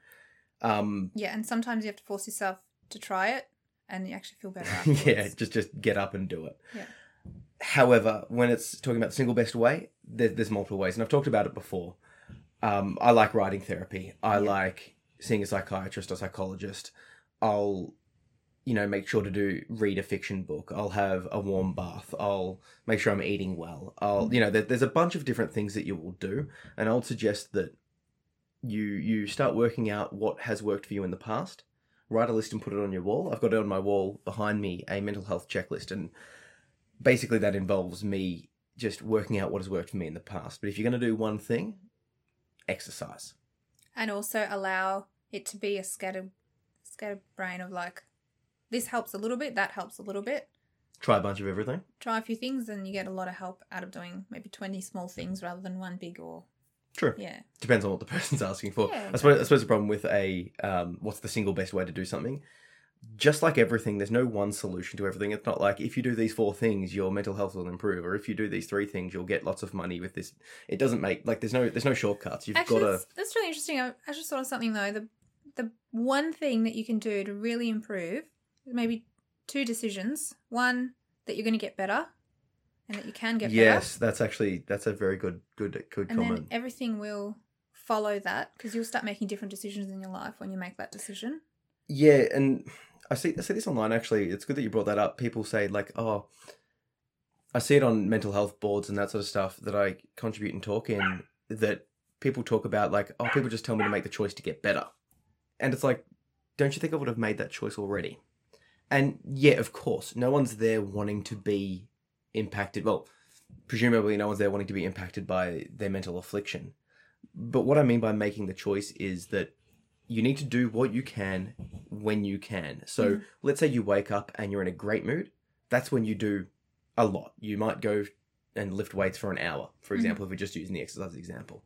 Speaker 1: Um,
Speaker 2: Yeah, and sometimes you have to force yourself to try it and you actually feel better *laughs*
Speaker 1: yeah, just just get up and do it.
Speaker 2: Yeah.
Speaker 1: However, when it's talking about the single best way, there, there's multiple ways, and I've talked about it before. Um, I like writing therapy. I
Speaker 2: Yeah.
Speaker 1: like seeing a psychiatrist or psychologist. I'll, you know, make sure to do read a fiction book. I'll have a warm bath. I'll make sure I'm eating well. I'll, you know, there, there's a bunch of different things that you will do, and I'll suggest that you you start working out what has worked for you in the past. Write a list and put it on your wall. I've got it on my wall behind me, a mental health checklist, and basically that involves me just working out what has worked for me in the past. But if you're going to do one thing, exercise.
Speaker 2: and also allow it to be a scattered scattered brain of like this helps a little bit, that helps a little bit.
Speaker 1: Try a bunch of everything.
Speaker 2: Try a few things and you get a lot of help out of doing maybe 20 small things rather than one big or
Speaker 1: True.
Speaker 2: yeah.
Speaker 1: Depends on what the *laughs* person's asking for.
Speaker 2: Yeah,
Speaker 1: I suppose I suppose the problem with a um, what's the single best way to do something. Just like everything, there's no one solution to everything. It's not like if you do these four things, your mental health will improve, or if you do these three things, you'll get lots of money with this. It doesn't make like there's no there's no shortcuts. You've
Speaker 2: Actually,
Speaker 1: got to
Speaker 2: that's, that's really interesting. I, I just thought of something though. The the one thing that you can do to really improve, maybe two decisions. One that you're going to get better, and that you can get
Speaker 1: yes, that's actually that's a very good good good
Speaker 2: better, and then
Speaker 1: comment.
Speaker 2: everything will follow that because you'll start making different decisions in your life when you make that decision.
Speaker 1: Yeah, and I see I see this online actually. It's good that you brought that up. People say like, "Oh, I see it on mental health boards and that sort of stuff that I contribute and talk in that people talk about like, "Oh, people just tell me to make the choice to get better." And it's like, don't you think I would have made that choice already? And yeah, of course, no one's there wanting to be impacted. Well, presumably no one's there wanting to be impacted by their mental affliction. But what I mean by making the choice is that you need to do what you can when you can. So
Speaker 2: Mhm.
Speaker 1: let's say you wake up and you're in a great mood. That's when you do a lot. You might go and lift weights for an hour, for
Speaker 2: Mhm.
Speaker 1: example, if we're just using the exercise example.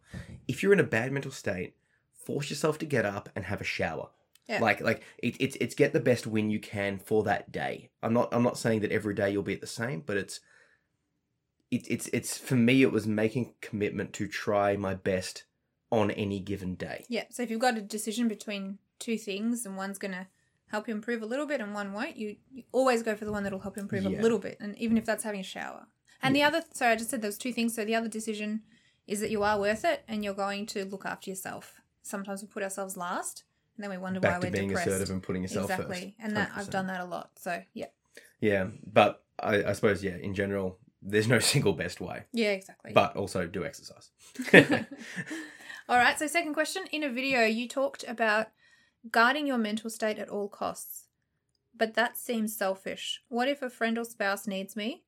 Speaker 1: If you're in a bad mental state, force yourself to get up and have a shower.
Speaker 2: Yeah.
Speaker 1: Like like it, it's it's get the best win you can for that day. I'm not I'm not saying that every day you'll be at the same, but it's it, it's it's for me it was making commitment to try my best on any given day.
Speaker 2: Yeah. So if you've got a decision between two things and one's going to help you improve a little bit and one won't, you, you always go for the one that'll help you improve
Speaker 1: Yeah.
Speaker 2: a little bit. And even if that's having a shower. And
Speaker 1: Yeah.
Speaker 2: the other, sorry, I just said those two things. So the other decision is that you are worth it and you're going to look after yourself. Sometimes we put ourselves last and then we wonder
Speaker 1: Back
Speaker 2: why we're
Speaker 1: being
Speaker 2: depressed.
Speaker 1: assertive and putting yourself
Speaker 2: exactly.
Speaker 1: first.
Speaker 2: And that I've done that a lot. So yeah.
Speaker 1: Yeah, but I, I suppose yeah, in general, there's no *laughs* single best way.
Speaker 2: Yeah, exactly.
Speaker 1: But also do exercise. *laughs* *laughs*
Speaker 2: All right. So, second question. In a video, you talked about guarding your mental state at all costs, but that seems selfish. What if a friend or spouse needs me?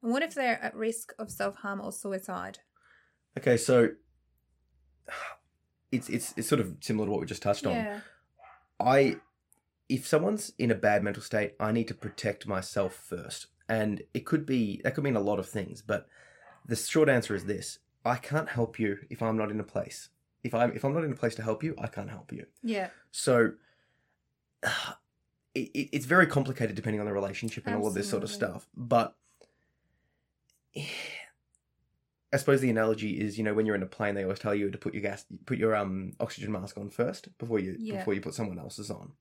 Speaker 2: And what if they're at risk of self harm or suicide?
Speaker 1: okay, so *sighs* it's it's it's sort of similar to what we just touched on.
Speaker 2: Yeah.
Speaker 1: I if someone's in a bad mental state, I need to protect myself first. And it could be that could mean a lot of things, but the short answer is this. I can't help you if I'm not in a place. If I'm if I'm not in a place to help you, I can't help you.
Speaker 2: Yeah.
Speaker 1: So *sighs* it, it, it's very complicated depending on the relationship and all of this sort of stuff. But *sighs* I suppose the analogy is, you know, when you're in a plane, they always tell you to put your gas, put your um oxygen mask on first before you
Speaker 2: Yeah.
Speaker 1: before you put someone else's on.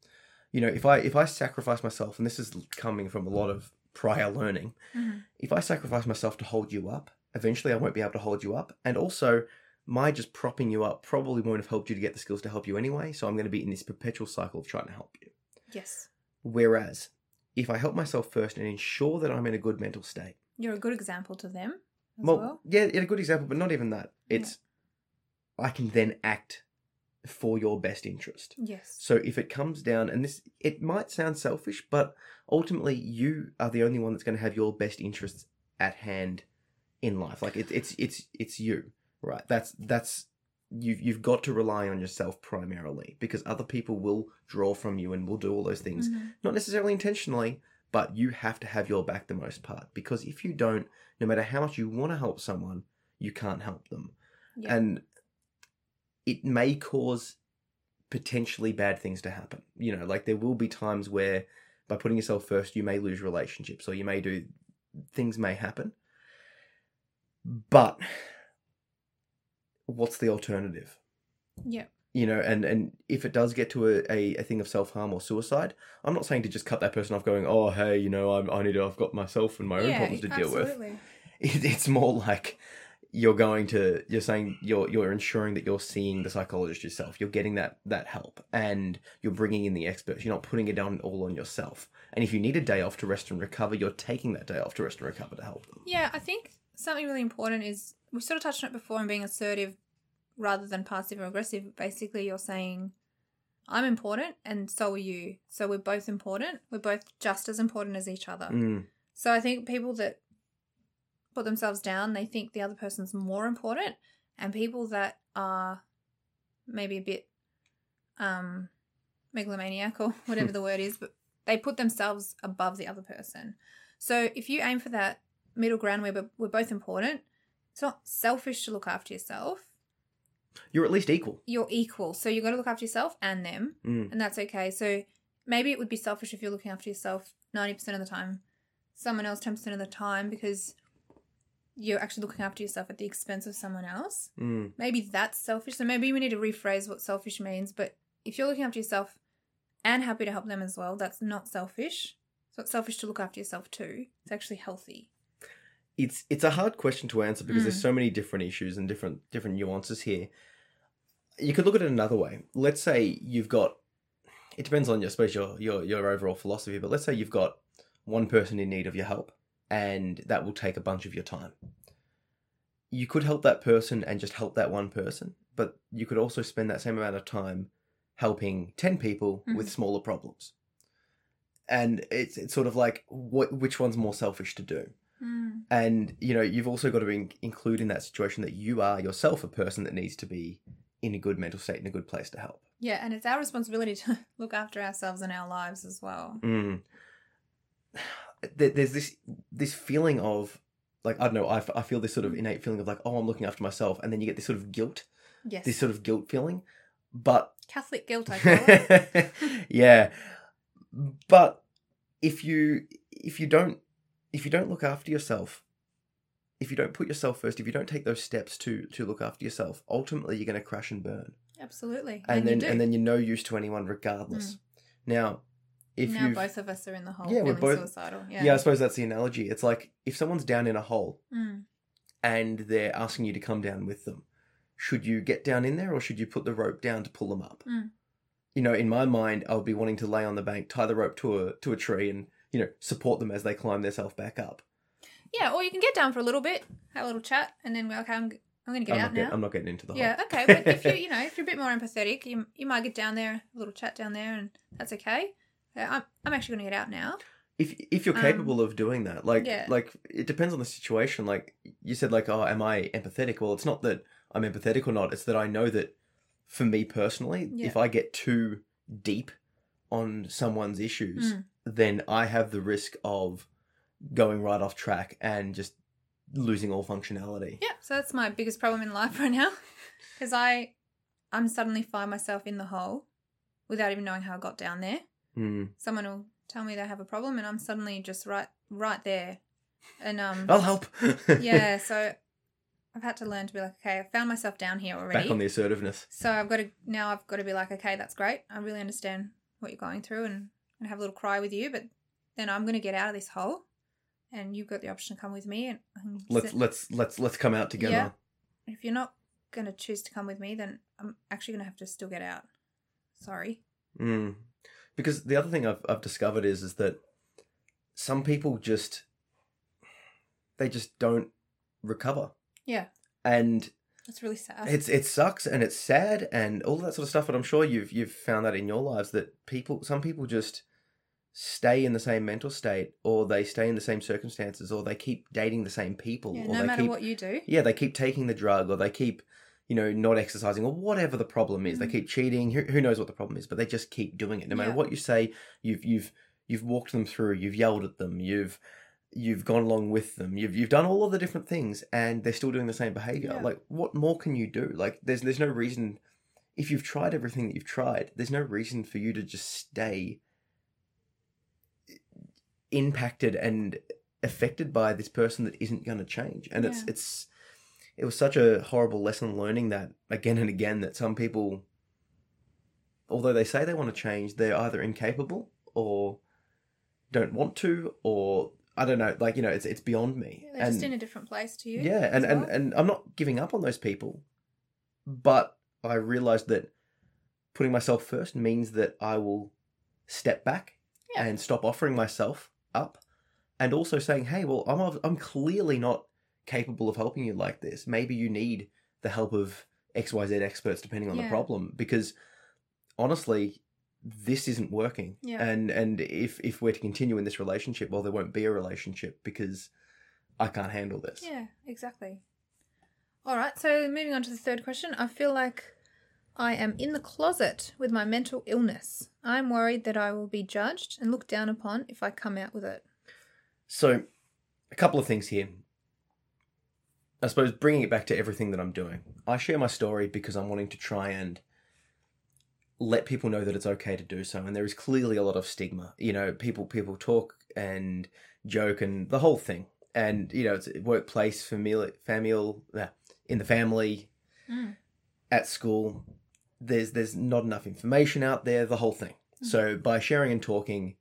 Speaker 1: You know, if I if I sacrifice myself, and this is coming from a lot of prior learning.
Speaker 2: Mhm.
Speaker 1: If I sacrifice myself to hold you up, eventually I won't be able to hold you up. And also, my just propping you up probably won't have helped you to get the skills to help you anyway. So I'm going to be in this perpetual cycle of trying to help you.
Speaker 2: Yes.
Speaker 1: Whereas, if I help myself first and ensure that I'm in a good mental state,
Speaker 2: You're a good example to them as
Speaker 1: well,
Speaker 2: well.
Speaker 1: yeah, a good example, but not even that.
Speaker 2: Yeah.
Speaker 1: It's I can then act for your best interest.
Speaker 2: Yes.
Speaker 1: So if it comes down, and this, it might sound selfish, but ultimately you are the only one that's going to have your best interests at hand in life. Like it's it's it's it's you, right? That's that's you've you've got to rely on yourself primarily because other people will draw from you and will do all those things,
Speaker 2: Mhm.
Speaker 1: not necessarily intentionally, but you have to have your back the most part because if you don't, no matter how much you want to help someone, you can't help them
Speaker 2: Yeah.
Speaker 1: and it may cause potentially bad things to happen. You know, like there will be times where by putting yourself first, you may lose relationships or you may do things may happen. But what's the alternative?
Speaker 2: yeah.
Speaker 1: You know, and and if it does get to a, a, a thing of self harm or suicide, I'm not saying to just cut that person off, going, "Oh, hey, you know, I'm, I need to, I've got myself and my own
Speaker 2: yeah,
Speaker 1: problems to deal with."
Speaker 2: absolutely. *laughs*
Speaker 1: it, it's more like you're going to you're saying you're you're ensuring that you're seeing the psychologist yourself you're getting that that help and you're bringing in the experts you're not putting it down all on yourself and if you need a day off to rest and recover you're taking that day off to rest and recover to help them
Speaker 2: Yeah, I think something really important is we sort of touched on it before and being assertive rather than passive or aggressive. Basically, you're saying, I'm important and so are you. So we're both important. We're both just as important as each other.
Speaker 1: mm,
Speaker 2: So I think people that put themselves down, they think the other person's more important. And people that are maybe a bit um, megalomaniac or whatever *laughs* the word is, but they put themselves above the other person. So if you aim for that middle ground where we're, both important, it's not selfish to look after yourself.
Speaker 1: you're at least equal
Speaker 2: You're equal. So you've got to look after yourself and them
Speaker 1: mm,
Speaker 2: and that's okay. So maybe it would be selfish if you're looking after yourself 90% of the time, someone else 10% of the time because you're actually looking after yourself at the expense of someone else.
Speaker 1: mm.
Speaker 2: Maybe that's selfish. So maybe we need to rephrase what selfish means. But if you're looking after yourself and happy to help them as well, that's not selfish. So it's selfish to look after yourself too. It's actually healthy.
Speaker 1: It's it's a hard question to answer because
Speaker 2: Mm.
Speaker 1: there's so many different issues and different different nuances here. You could look at it another way. Let's say you've got it depends on your suppose your your your overall philosophy, but let's say you've got one person in need of your help and that will take a bunch of your time. You could help that person and just help that one person, but you could also spend that same amount of time helping 10 people with
Speaker 2: Mhm.
Speaker 1: smaller problems. And it's it's sort of like what which one's more selfish to do? And you know you've also got to in- include in that situation that you are yourself a person that needs to be in a good mental state in a good place to help
Speaker 2: Yeah, and it's our responsibility to *laughs* look after ourselves and our lives as well.
Speaker 1: mm. *sighs* There's this this feeling of like i don't know I, f- I feel this sort of innate feeling of like oh i'm looking after myself and then you get this sort of guilt
Speaker 2: Yes.
Speaker 1: this sort of guilt feeling but
Speaker 2: Catholic guilt, I call it. *laughs*
Speaker 1: yeah but if you if you don't if you don't look after yourself if you don't put yourself first if you don't take those steps to to look after yourself ultimately you're going to crash and burn
Speaker 2: Absolutely.
Speaker 1: and,
Speaker 2: you
Speaker 1: then and then you're no use to anyone regardless now if
Speaker 2: now both of us are in the hole
Speaker 1: Yeah, we're both-
Speaker 2: suicidal.
Speaker 1: yeah.
Speaker 2: Yeah.
Speaker 1: i suppose that's the analogy it's like if someone's down in a hole
Speaker 2: Mm.
Speaker 1: and they're asking you to come down with them should you get down in there or should you put the rope down to pull them up
Speaker 2: Mm.
Speaker 1: you know in my mind i would be wanting to lay on the bank tie the rope to a to a tree and you know support them as they climb themselves back up
Speaker 2: Yeah, or you can get down for a little bit, have a little chat, and then we're okay. I'm, I'm going to get
Speaker 1: I'm
Speaker 2: out
Speaker 1: get-
Speaker 2: now.
Speaker 1: I'm not getting into the hole.
Speaker 2: yeah, okay. But if you *laughs* you know if you're a bit more empathetic, you you might get down there, a little chat down there, and that's okay. Uh, I'm I'm actually going to get out now.
Speaker 1: if if you're
Speaker 2: Um,
Speaker 1: capable of doing that like
Speaker 2: yeah.
Speaker 1: like it depends on the situation like you said like oh am i empathetic well it's not that i'm empathetic or not it's that i know that for me personally
Speaker 2: Yeah.
Speaker 1: if i get too deep on someone's issues
Speaker 2: Mm.
Speaker 1: Then i have the risk of going right off track and just losing all functionality
Speaker 2: Yeah, so that's my biggest problem in life *laughs* right now, because I I'm suddenly find myself in the hole without even knowing how I got down there.
Speaker 1: Mm.
Speaker 2: Someone will tell me they have a problem, and I'm suddenly just right right there, and um
Speaker 1: i'll help *laughs*
Speaker 2: yeah. So I've had to learn to be like, okay, I found myself down here already.
Speaker 1: back on the assertiveness
Speaker 2: So I've got to now I've got to be like, okay, that's great. I really understand what you're going through and, and have a little cry with you, but then I'm going to get out of this hole and you've got the option to come with me, and,
Speaker 1: Let's
Speaker 2: sit-
Speaker 1: let's let's let's come out together.
Speaker 2: Yeah. if you're not going to choose to come with me, then I'm actually going to have to still get out. Sorry.
Speaker 1: Mm. Because the other thing I've I've discovered is is that some people just they just don't recover,
Speaker 2: Yeah,
Speaker 1: and
Speaker 2: that's really sad.
Speaker 1: it's it sucks and it's sad and all that sort of stuff. But I'm sure you've you've found that in your lives that people some people just stay in the same mental state, or they stay in the same circumstances, or they keep dating the same people,
Speaker 2: yeah,
Speaker 1: or
Speaker 2: no
Speaker 1: they
Speaker 2: matter
Speaker 1: keep
Speaker 2: what you do.
Speaker 1: yeah they keep taking the drug, or they keep you know not exercising, or whatever the problem is. They
Speaker 2: Mhm.
Speaker 1: keep cheating. Who, who knows what the problem is? But they just keep doing it. No matter
Speaker 2: Yeah.
Speaker 1: what you say, you've you've you've walked them through. You've yelled at them. You've you've gone along with them. You've you've done all of the different things, and they're still doing the same behavior.
Speaker 2: Yeah.
Speaker 1: Like, what more can you do? Like, there's there's no reason. If you've tried everything that you've tried, there's no reason for you to just stay impacted and affected by this person that isn't going to change. And it's it's it was such a horrible lesson learning that again and again that some people although they say they want to change, they're either incapable or don't want to or I don't know, like you know, it's it's beyond me.
Speaker 2: Yeah, they're just in a different place to you.
Speaker 1: Yeah, and,
Speaker 2: as
Speaker 1: and, and I'm not giving up on those people, but I realized that putting myself first means that I will step back
Speaker 2: Yeah.
Speaker 1: and stop offering myself up, and also saying, "Hey, well, I'm I'm clearly not capable of helping you like this. Maybe you need the help of X Y Z experts, depending on the problem, because honestly." This isn't working,
Speaker 2: Yeah.
Speaker 1: and and if if we're to continue in this relationship, well, there won't be a relationship because I can't handle this.
Speaker 2: Yeah, exactly. All right, so moving on to the third question. I feel like I am in the closet with my mental illness. I'm worried that I will be judged and looked down upon if I come out with it.
Speaker 1: So, a couple of things here. I suppose bringing it back to everything that I'm doing. I share my story because I'm wanting to try and let people know that it's okay to do so. And there is clearly a lot of stigma. You know, people people talk and joke and the whole thing. And you know, it's workplace, familial, familial, uh, in the family,
Speaker 2: Mm.
Speaker 1: at school. There's there's not enough information out there. The whole thing. So by sharing and talking,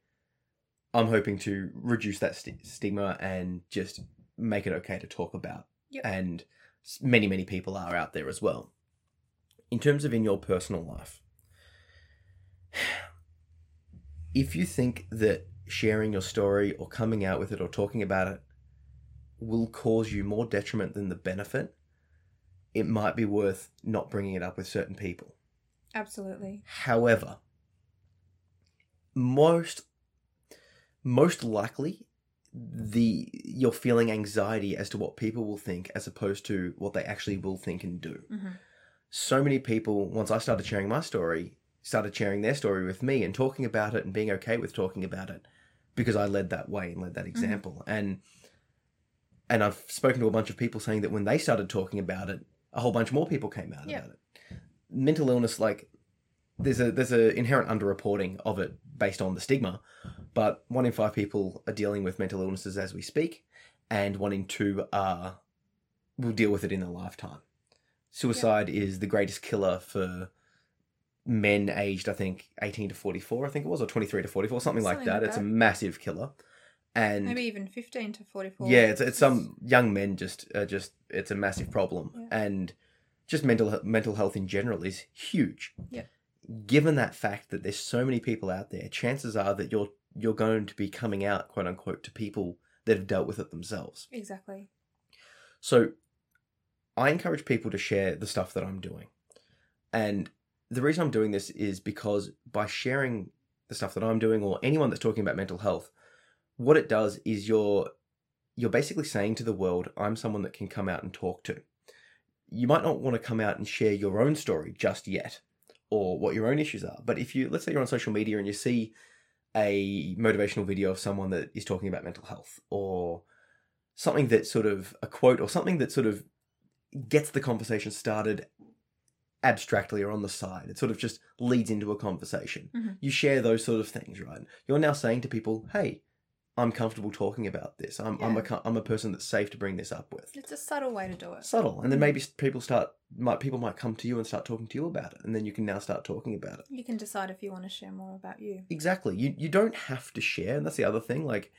Speaker 1: I'm hoping to reduce that st- stigma and just make it okay to talk about.
Speaker 2: Yep.
Speaker 1: And many, many people are out there as well. In terms of in your personal life, if you think that sharing your story or coming out with it or talking about it will cause you more detriment than the benefit, it might be worth not bringing it up with certain people.
Speaker 2: Absolutely.
Speaker 1: However, most most likely the you're feeling anxiety as to what people will think as opposed to what they actually will think and do.
Speaker 2: hmm
Speaker 1: So many people once I started sharing my story started sharing their story with me and talking about it and being okay with talking about it because I led that way and led that mm-hmm. example. And and I've spoken to a bunch of people saying that when they started talking about it, a whole bunch more people came out
Speaker 2: Yeah.
Speaker 1: about it. Mental illness, like there's a there's a inherent underreporting of it based on the stigma, but one in five people are dealing with mental illnesses as we speak, and one in two are will deal with it in their lifetime. Suicide is the greatest killer for men aged, I think, 18 to 44, I think it was, or 23 to 44, something, like
Speaker 2: Something
Speaker 1: that.
Speaker 2: like
Speaker 1: It's a massive killer. And
Speaker 2: Maybe even 15 to 44.
Speaker 1: yeah, it's, it's some young men just uh, just it's a massive problem,
Speaker 2: Yeah.
Speaker 1: and just mental mental health in general is huge.
Speaker 2: Yeah.
Speaker 1: Given that fact that there's so many people out there, chances are that you're you're going to be coming out, quote unquote, to people that have dealt with it themselves.
Speaker 2: Exactly.
Speaker 1: So I encourage people to share the stuff that I'm doing. And the reason I'm doing this is because by sharing the stuff that I'm doing or anyone that's talking about mental health, what it does is you're you're basically saying to the world, I'm someone that can come out and talk to. You might not want to come out and share your own story just yet or what your own issues are. But if you let's say you're on social media and you see a motivational video of someone that is talking about mental health or something that sort of a quote or something that sort of gets the conversation started abstractly or on the side. It sort of just leads into a conversation.
Speaker 2: Mhm.
Speaker 1: You share those sort of things, right? You're now saying to people, "Hey, I'm comfortable talking about this. I'm I'm a
Speaker 2: Yeah.
Speaker 1: I'm a person that's safe to bring this up with."
Speaker 2: It's a subtle way to do it.
Speaker 1: Subtle, and then
Speaker 2: Mhm.
Speaker 1: maybe people start might people might come to you and start talking to you about it, and then you can now start talking about it.
Speaker 2: You can decide if you want to share more about you.
Speaker 1: Exactly. You you don't have to share, and that's the other thing. Like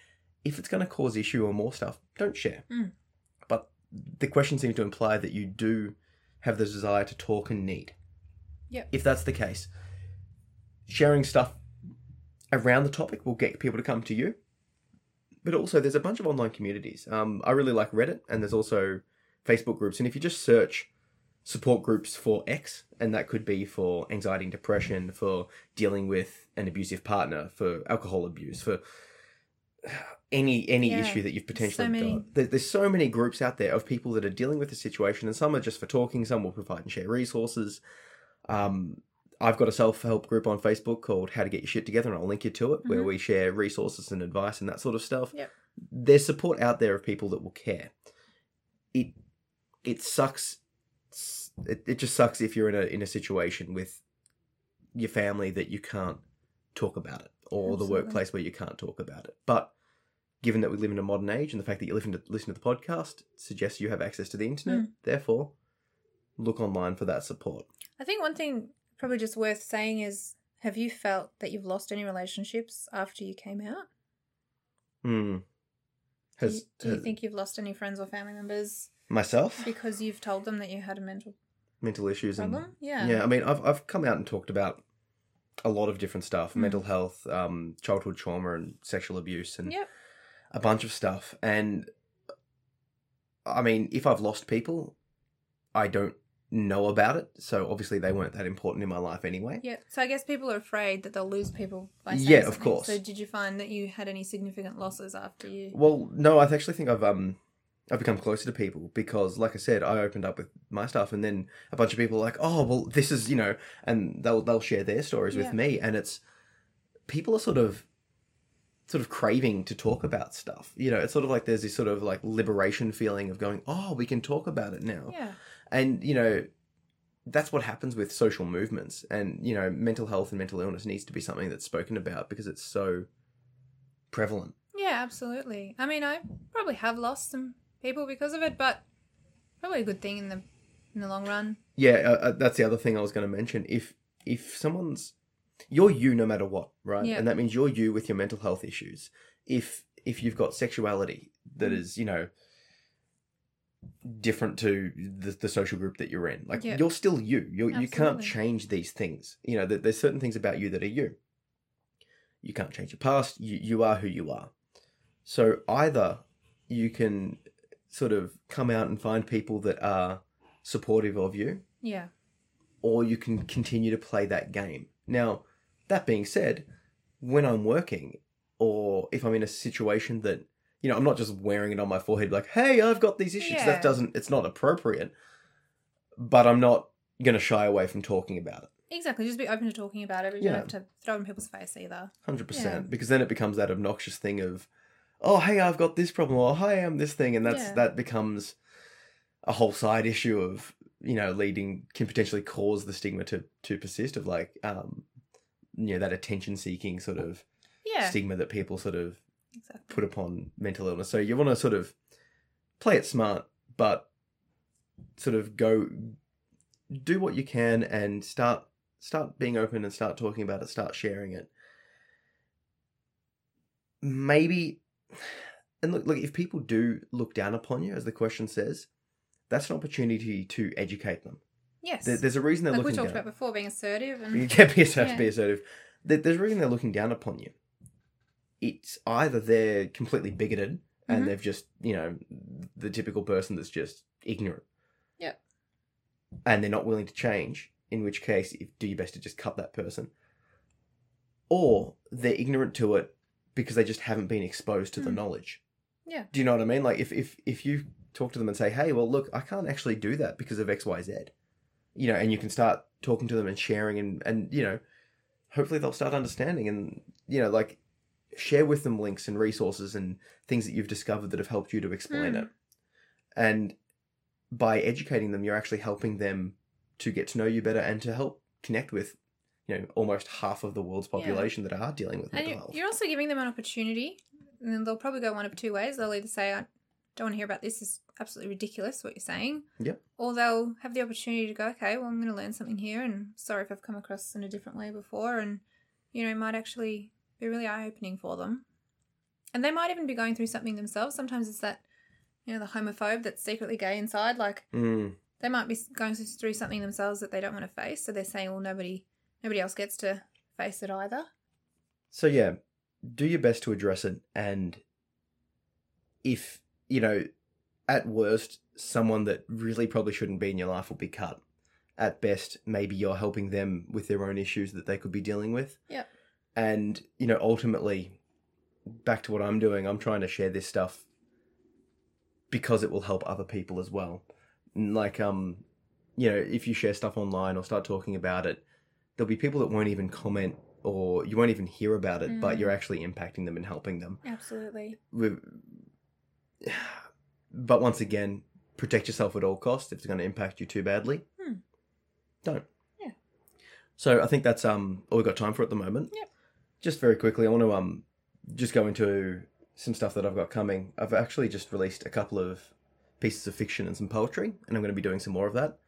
Speaker 1: if it's going to cause issue or more stuff, don't share.
Speaker 2: Mm.
Speaker 1: But the question seems to imply that you do have the desire to talk and need.
Speaker 2: Yep.
Speaker 1: If that's the case, sharing stuff around the topic will get people to come to you. But also, there's a bunch of online communities. Um, I really like Reddit, and there's also Facebook groups. And if you just search support groups for X, and that could be for anxiety and depression, for dealing with an abusive partner, for alcohol abuse, for any any
Speaker 2: Yeah,
Speaker 1: issue that you've potentially
Speaker 2: so many.
Speaker 1: got. There, there's so many groups out there of people that are dealing with the situation, and some are just for talking. Some will provide and share resources. Um, I've got a self help group on Facebook called How to Get Your Shit Together, and I'll link you to it, where
Speaker 2: Mhm.
Speaker 1: we share resources and advice and that sort of stuff.
Speaker 2: Yep.
Speaker 1: There's support out there of people that will care. It it sucks. It, it just sucks if you're in a in a situation with your family that you can't talk about it, or the workplace where you can't talk about it. But given that we live in a modern age, and the fact that you listen to listen to the podcast suggests you have access to the internet,
Speaker 2: Mm.
Speaker 1: therefore, look online for that support.
Speaker 2: I think one thing probably just worth saying is have you felt that you've lost any relationships after you came out?
Speaker 1: Hmm.
Speaker 2: Do you, do you think you've lost any friends or family members
Speaker 1: myself
Speaker 2: because you've told them that you had a mental
Speaker 1: mental issues and
Speaker 2: problem? Yeah.
Speaker 1: yeah. I mean, I've I've come out and talked about a lot of different stuff:
Speaker 2: Mm.
Speaker 1: mental health, um, childhood trauma, and sexual abuse, and
Speaker 2: Yep.
Speaker 1: A bunch of stuff. And I mean, if I've lost people, I don't know about it. So obviously, they weren't that important in my life anyway.
Speaker 2: Yeah. So I guess people are afraid that they'll lose people by saying
Speaker 1: Yeah, of course.
Speaker 2: So did you find that you had any significant losses after you?
Speaker 1: Well, no, I actually think I've um I've become closer to people because, like I said, I opened up with my stuff, and then a bunch of people are like, "Oh, well, this is you know," and they'll they'll share their stories
Speaker 2: Yeah.
Speaker 1: with me, and it's people are sort of sort of craving to talk about stuff. You know, it's sort of like there's this sort of like liberation feeling of going, "Oh, we can talk about it now,"
Speaker 2: Yeah.
Speaker 1: and you know. That's what happens with social movements, and you know, mental health and mental illness needs to be something that's spoken about because it's so prevalent.
Speaker 2: Yeah, absolutely. I mean, I probably have lost some people because of it, but probably a good thing in the in the long run.
Speaker 1: Yeah, uh, uh, that's the other thing I was going to mention. If if someone's you're you no matter what, right?
Speaker 2: Yeah.
Speaker 1: And that means you're you with your mental health issues. If if you've got sexuality that
Speaker 2: Mm.
Speaker 1: you know, different to the, the social group that you're in, like
Speaker 2: Yeah.
Speaker 1: you're still you. You you can't change these things. You know, there- there's certain things about you that are you. You can't change your past. You you are who you are. So either you can sort of come out and find people that are supportive of you
Speaker 2: Yeah.
Speaker 1: or you can continue to play that game. Now, that being said, when I'm working or if I'm in a situation that, you know, I'm not just wearing it on my forehead like, hey, I've got these issues.
Speaker 2: Yeah.
Speaker 1: That doesn't, it's not appropriate. But I'm not going to shy away from talking about it.
Speaker 2: Exactly. Just be open to talking about it. You
Speaker 1: Yeah.
Speaker 2: don't have to throw it in people's face either.
Speaker 1: 100%.
Speaker 2: Yeah.
Speaker 1: Because then it becomes that obnoxious thing of, oh, hey, I've got this problem. Or, hi, I'm this thing. And that's, that becomes a whole side issue of, you know, leading, can potentially cause the stigma to, to persist of like, um, you know, that attention seeking sort of
Speaker 2: Yeah.
Speaker 1: stigma that people sort of
Speaker 2: Exactly.
Speaker 1: put upon mental illness. So you want to sort of play it smart, but sort of go do what you can and start start being open and start talking about it, start sharing it. Maybe and look look if people do look down upon you as the question says, that's an opportunity to educate them.
Speaker 2: Yes.
Speaker 1: There, there's a reason they're
Speaker 2: like we
Speaker 1: looking
Speaker 2: talked
Speaker 1: down.
Speaker 2: about before, being assertive
Speaker 1: You
Speaker 2: and *laughs*
Speaker 1: can be assertive,
Speaker 2: Yeah.
Speaker 1: be assertive. There- There's a reason they're looking down upon you. It's either they're completely bigoted and
Speaker 2: Mhm.
Speaker 1: they've just, you know, the typical person that's just ignorant.
Speaker 2: Yep.
Speaker 1: And they're not willing to change, in which case, if, do your best to just cut that person. Or they're ignorant to it because they just haven't been exposed to the
Speaker 2: Mm.
Speaker 1: knowledge.
Speaker 2: Yeah.
Speaker 1: Do you know what I mean? Like if, if if you talk to them and say, "Hey, well, look, I can't actually do that because of X, Y, Z," you know, and you can start talking to them and sharing and and you know, hopefully they'll start understanding and you know, like share with them links and resources and things that you've discovered that have helped you to explain
Speaker 2: Mm.
Speaker 1: it. And by educating them, you're actually helping them to get to know you better and to help connect with, you know, almost half of the world's
Speaker 2: Yeah.
Speaker 1: population that are dealing with
Speaker 2: and
Speaker 1: mental health.
Speaker 2: you're also giving them an opportunity. And they'll probably go one of two ways. They'll either say, "I don't want to hear about this. It's absolutely ridiculous what you're saying."
Speaker 1: Yep.
Speaker 2: Or they'll have the opportunity to go, "Okay, well, I'm going to learn something here, and sorry if I've come across in a different way before." And you know, it might actually be really eye opening for them. And they might even be going through something themselves. Sometimes it's that, you know, the homophobe that's secretly gay inside. Like
Speaker 1: Mm.
Speaker 2: they might be going through something themselves that they don't want to face. So they're saying, well, nobody, nobody else gets to face it either.
Speaker 1: So yeah, do your best to address it, and if you know, at worst, someone that really probably shouldn't be in your life will be cut. At best, maybe you're helping them with their own issues that they could be dealing with.
Speaker 2: Yep.
Speaker 1: And you know, ultimately, back to what I'm doing, I'm trying to share this stuff because it will help other people as well. Like um, you know, if you share stuff online or start talking about it, there'll be people that won't even comment or you won't even hear about it, but
Speaker 2: Mm.
Speaker 1: you're actually impacting them and helping them.
Speaker 2: Absolutely. *sighs*
Speaker 1: But once again, protect yourself at all costs. If it's going to impact you too badly,
Speaker 2: Hmm.
Speaker 1: don't.
Speaker 2: Yeah.
Speaker 1: So I think that's um all we've got time for at the moment.
Speaker 2: Yep.
Speaker 1: Just very quickly, I want to um just go into some stuff that I've got coming. I've actually just released a couple of pieces of fiction and some poetry, and I'm going to be doing some more of that.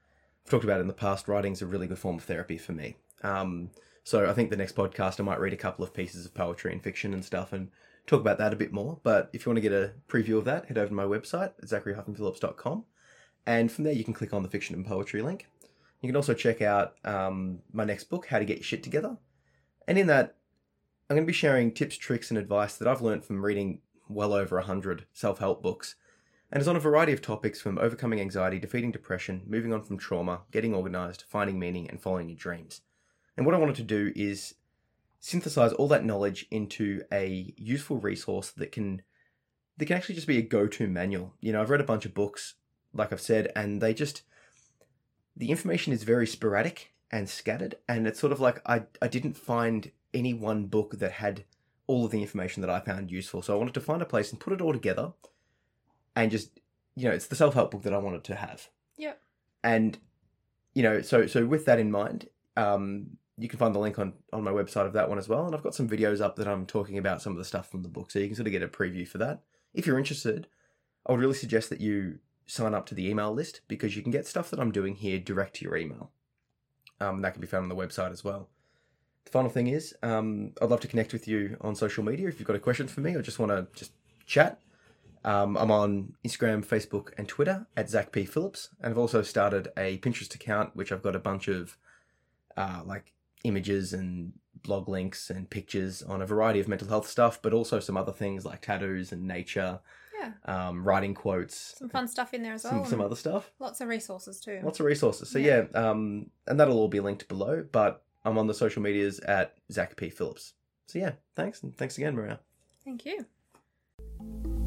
Speaker 1: I've talked about it in the past. Writing's a really good form of therapy for me. Um, so I think the next podcast I might read a couple of pieces of poetry and fiction and stuff and talk about that a bit more. But if you want to get a preview of that, head over to my website, zachary-phillips.com. And from there, you can click on the fiction and poetry link. You can also check out um, my next book, How to Get Your Shit Together. And in that, I'm going to be sharing tips, tricks, and advice that I've learned from reading well over 100 self help books. And it's on a variety of topics from overcoming anxiety, defeating depression, moving on from trauma, getting organized, finding meaning, and following your dreams. And what I wanted to do is synthesize all that knowledge into a useful resource that can that can actually just be a go-to manual. You know, I've read a bunch of books, like I've said, and they just the information is very sporadic and scattered, and it's sort of like I I didn't find any one book that had all of the information that I found useful. So I wanted to find a place and put it all together and just you know, it's the self-help book that I wanted to have.
Speaker 2: Yep.
Speaker 1: And you know, so so with that in mind, um you can find the link on on my website of that one as well and I've got some videos up that I'm talking about some of the stuff from the book so you can sort of get a preview for that. If you're interested, I would really suggest that you sign up to the email list because you can get stuff that I'm doing here direct to your email. Um, that can be found on the website as well. The final thing is, um, I'd love to connect with you on social media if you've got a question for me or just want to just chat. Um, I'm on Instagram, Facebook, and Twitter at Zach P Phillips, and I've also started a Pinterest account which I've got a bunch of uh, like images and blog links and pictures on a variety of mental health stuff, but also some other things like tattoos and nature,
Speaker 2: Yeah.
Speaker 1: um, writing quotes,
Speaker 2: Some fun stuff in there as well.
Speaker 1: some, some other stuff.
Speaker 2: Lots of resources too.
Speaker 1: Lots of resources. So yeah,
Speaker 2: Yeah.
Speaker 1: um, and that'll all be linked below. But I'm on the social medias at Zach P Phillips. So yeah, thanks and thanks again, Maria.
Speaker 2: Thank you.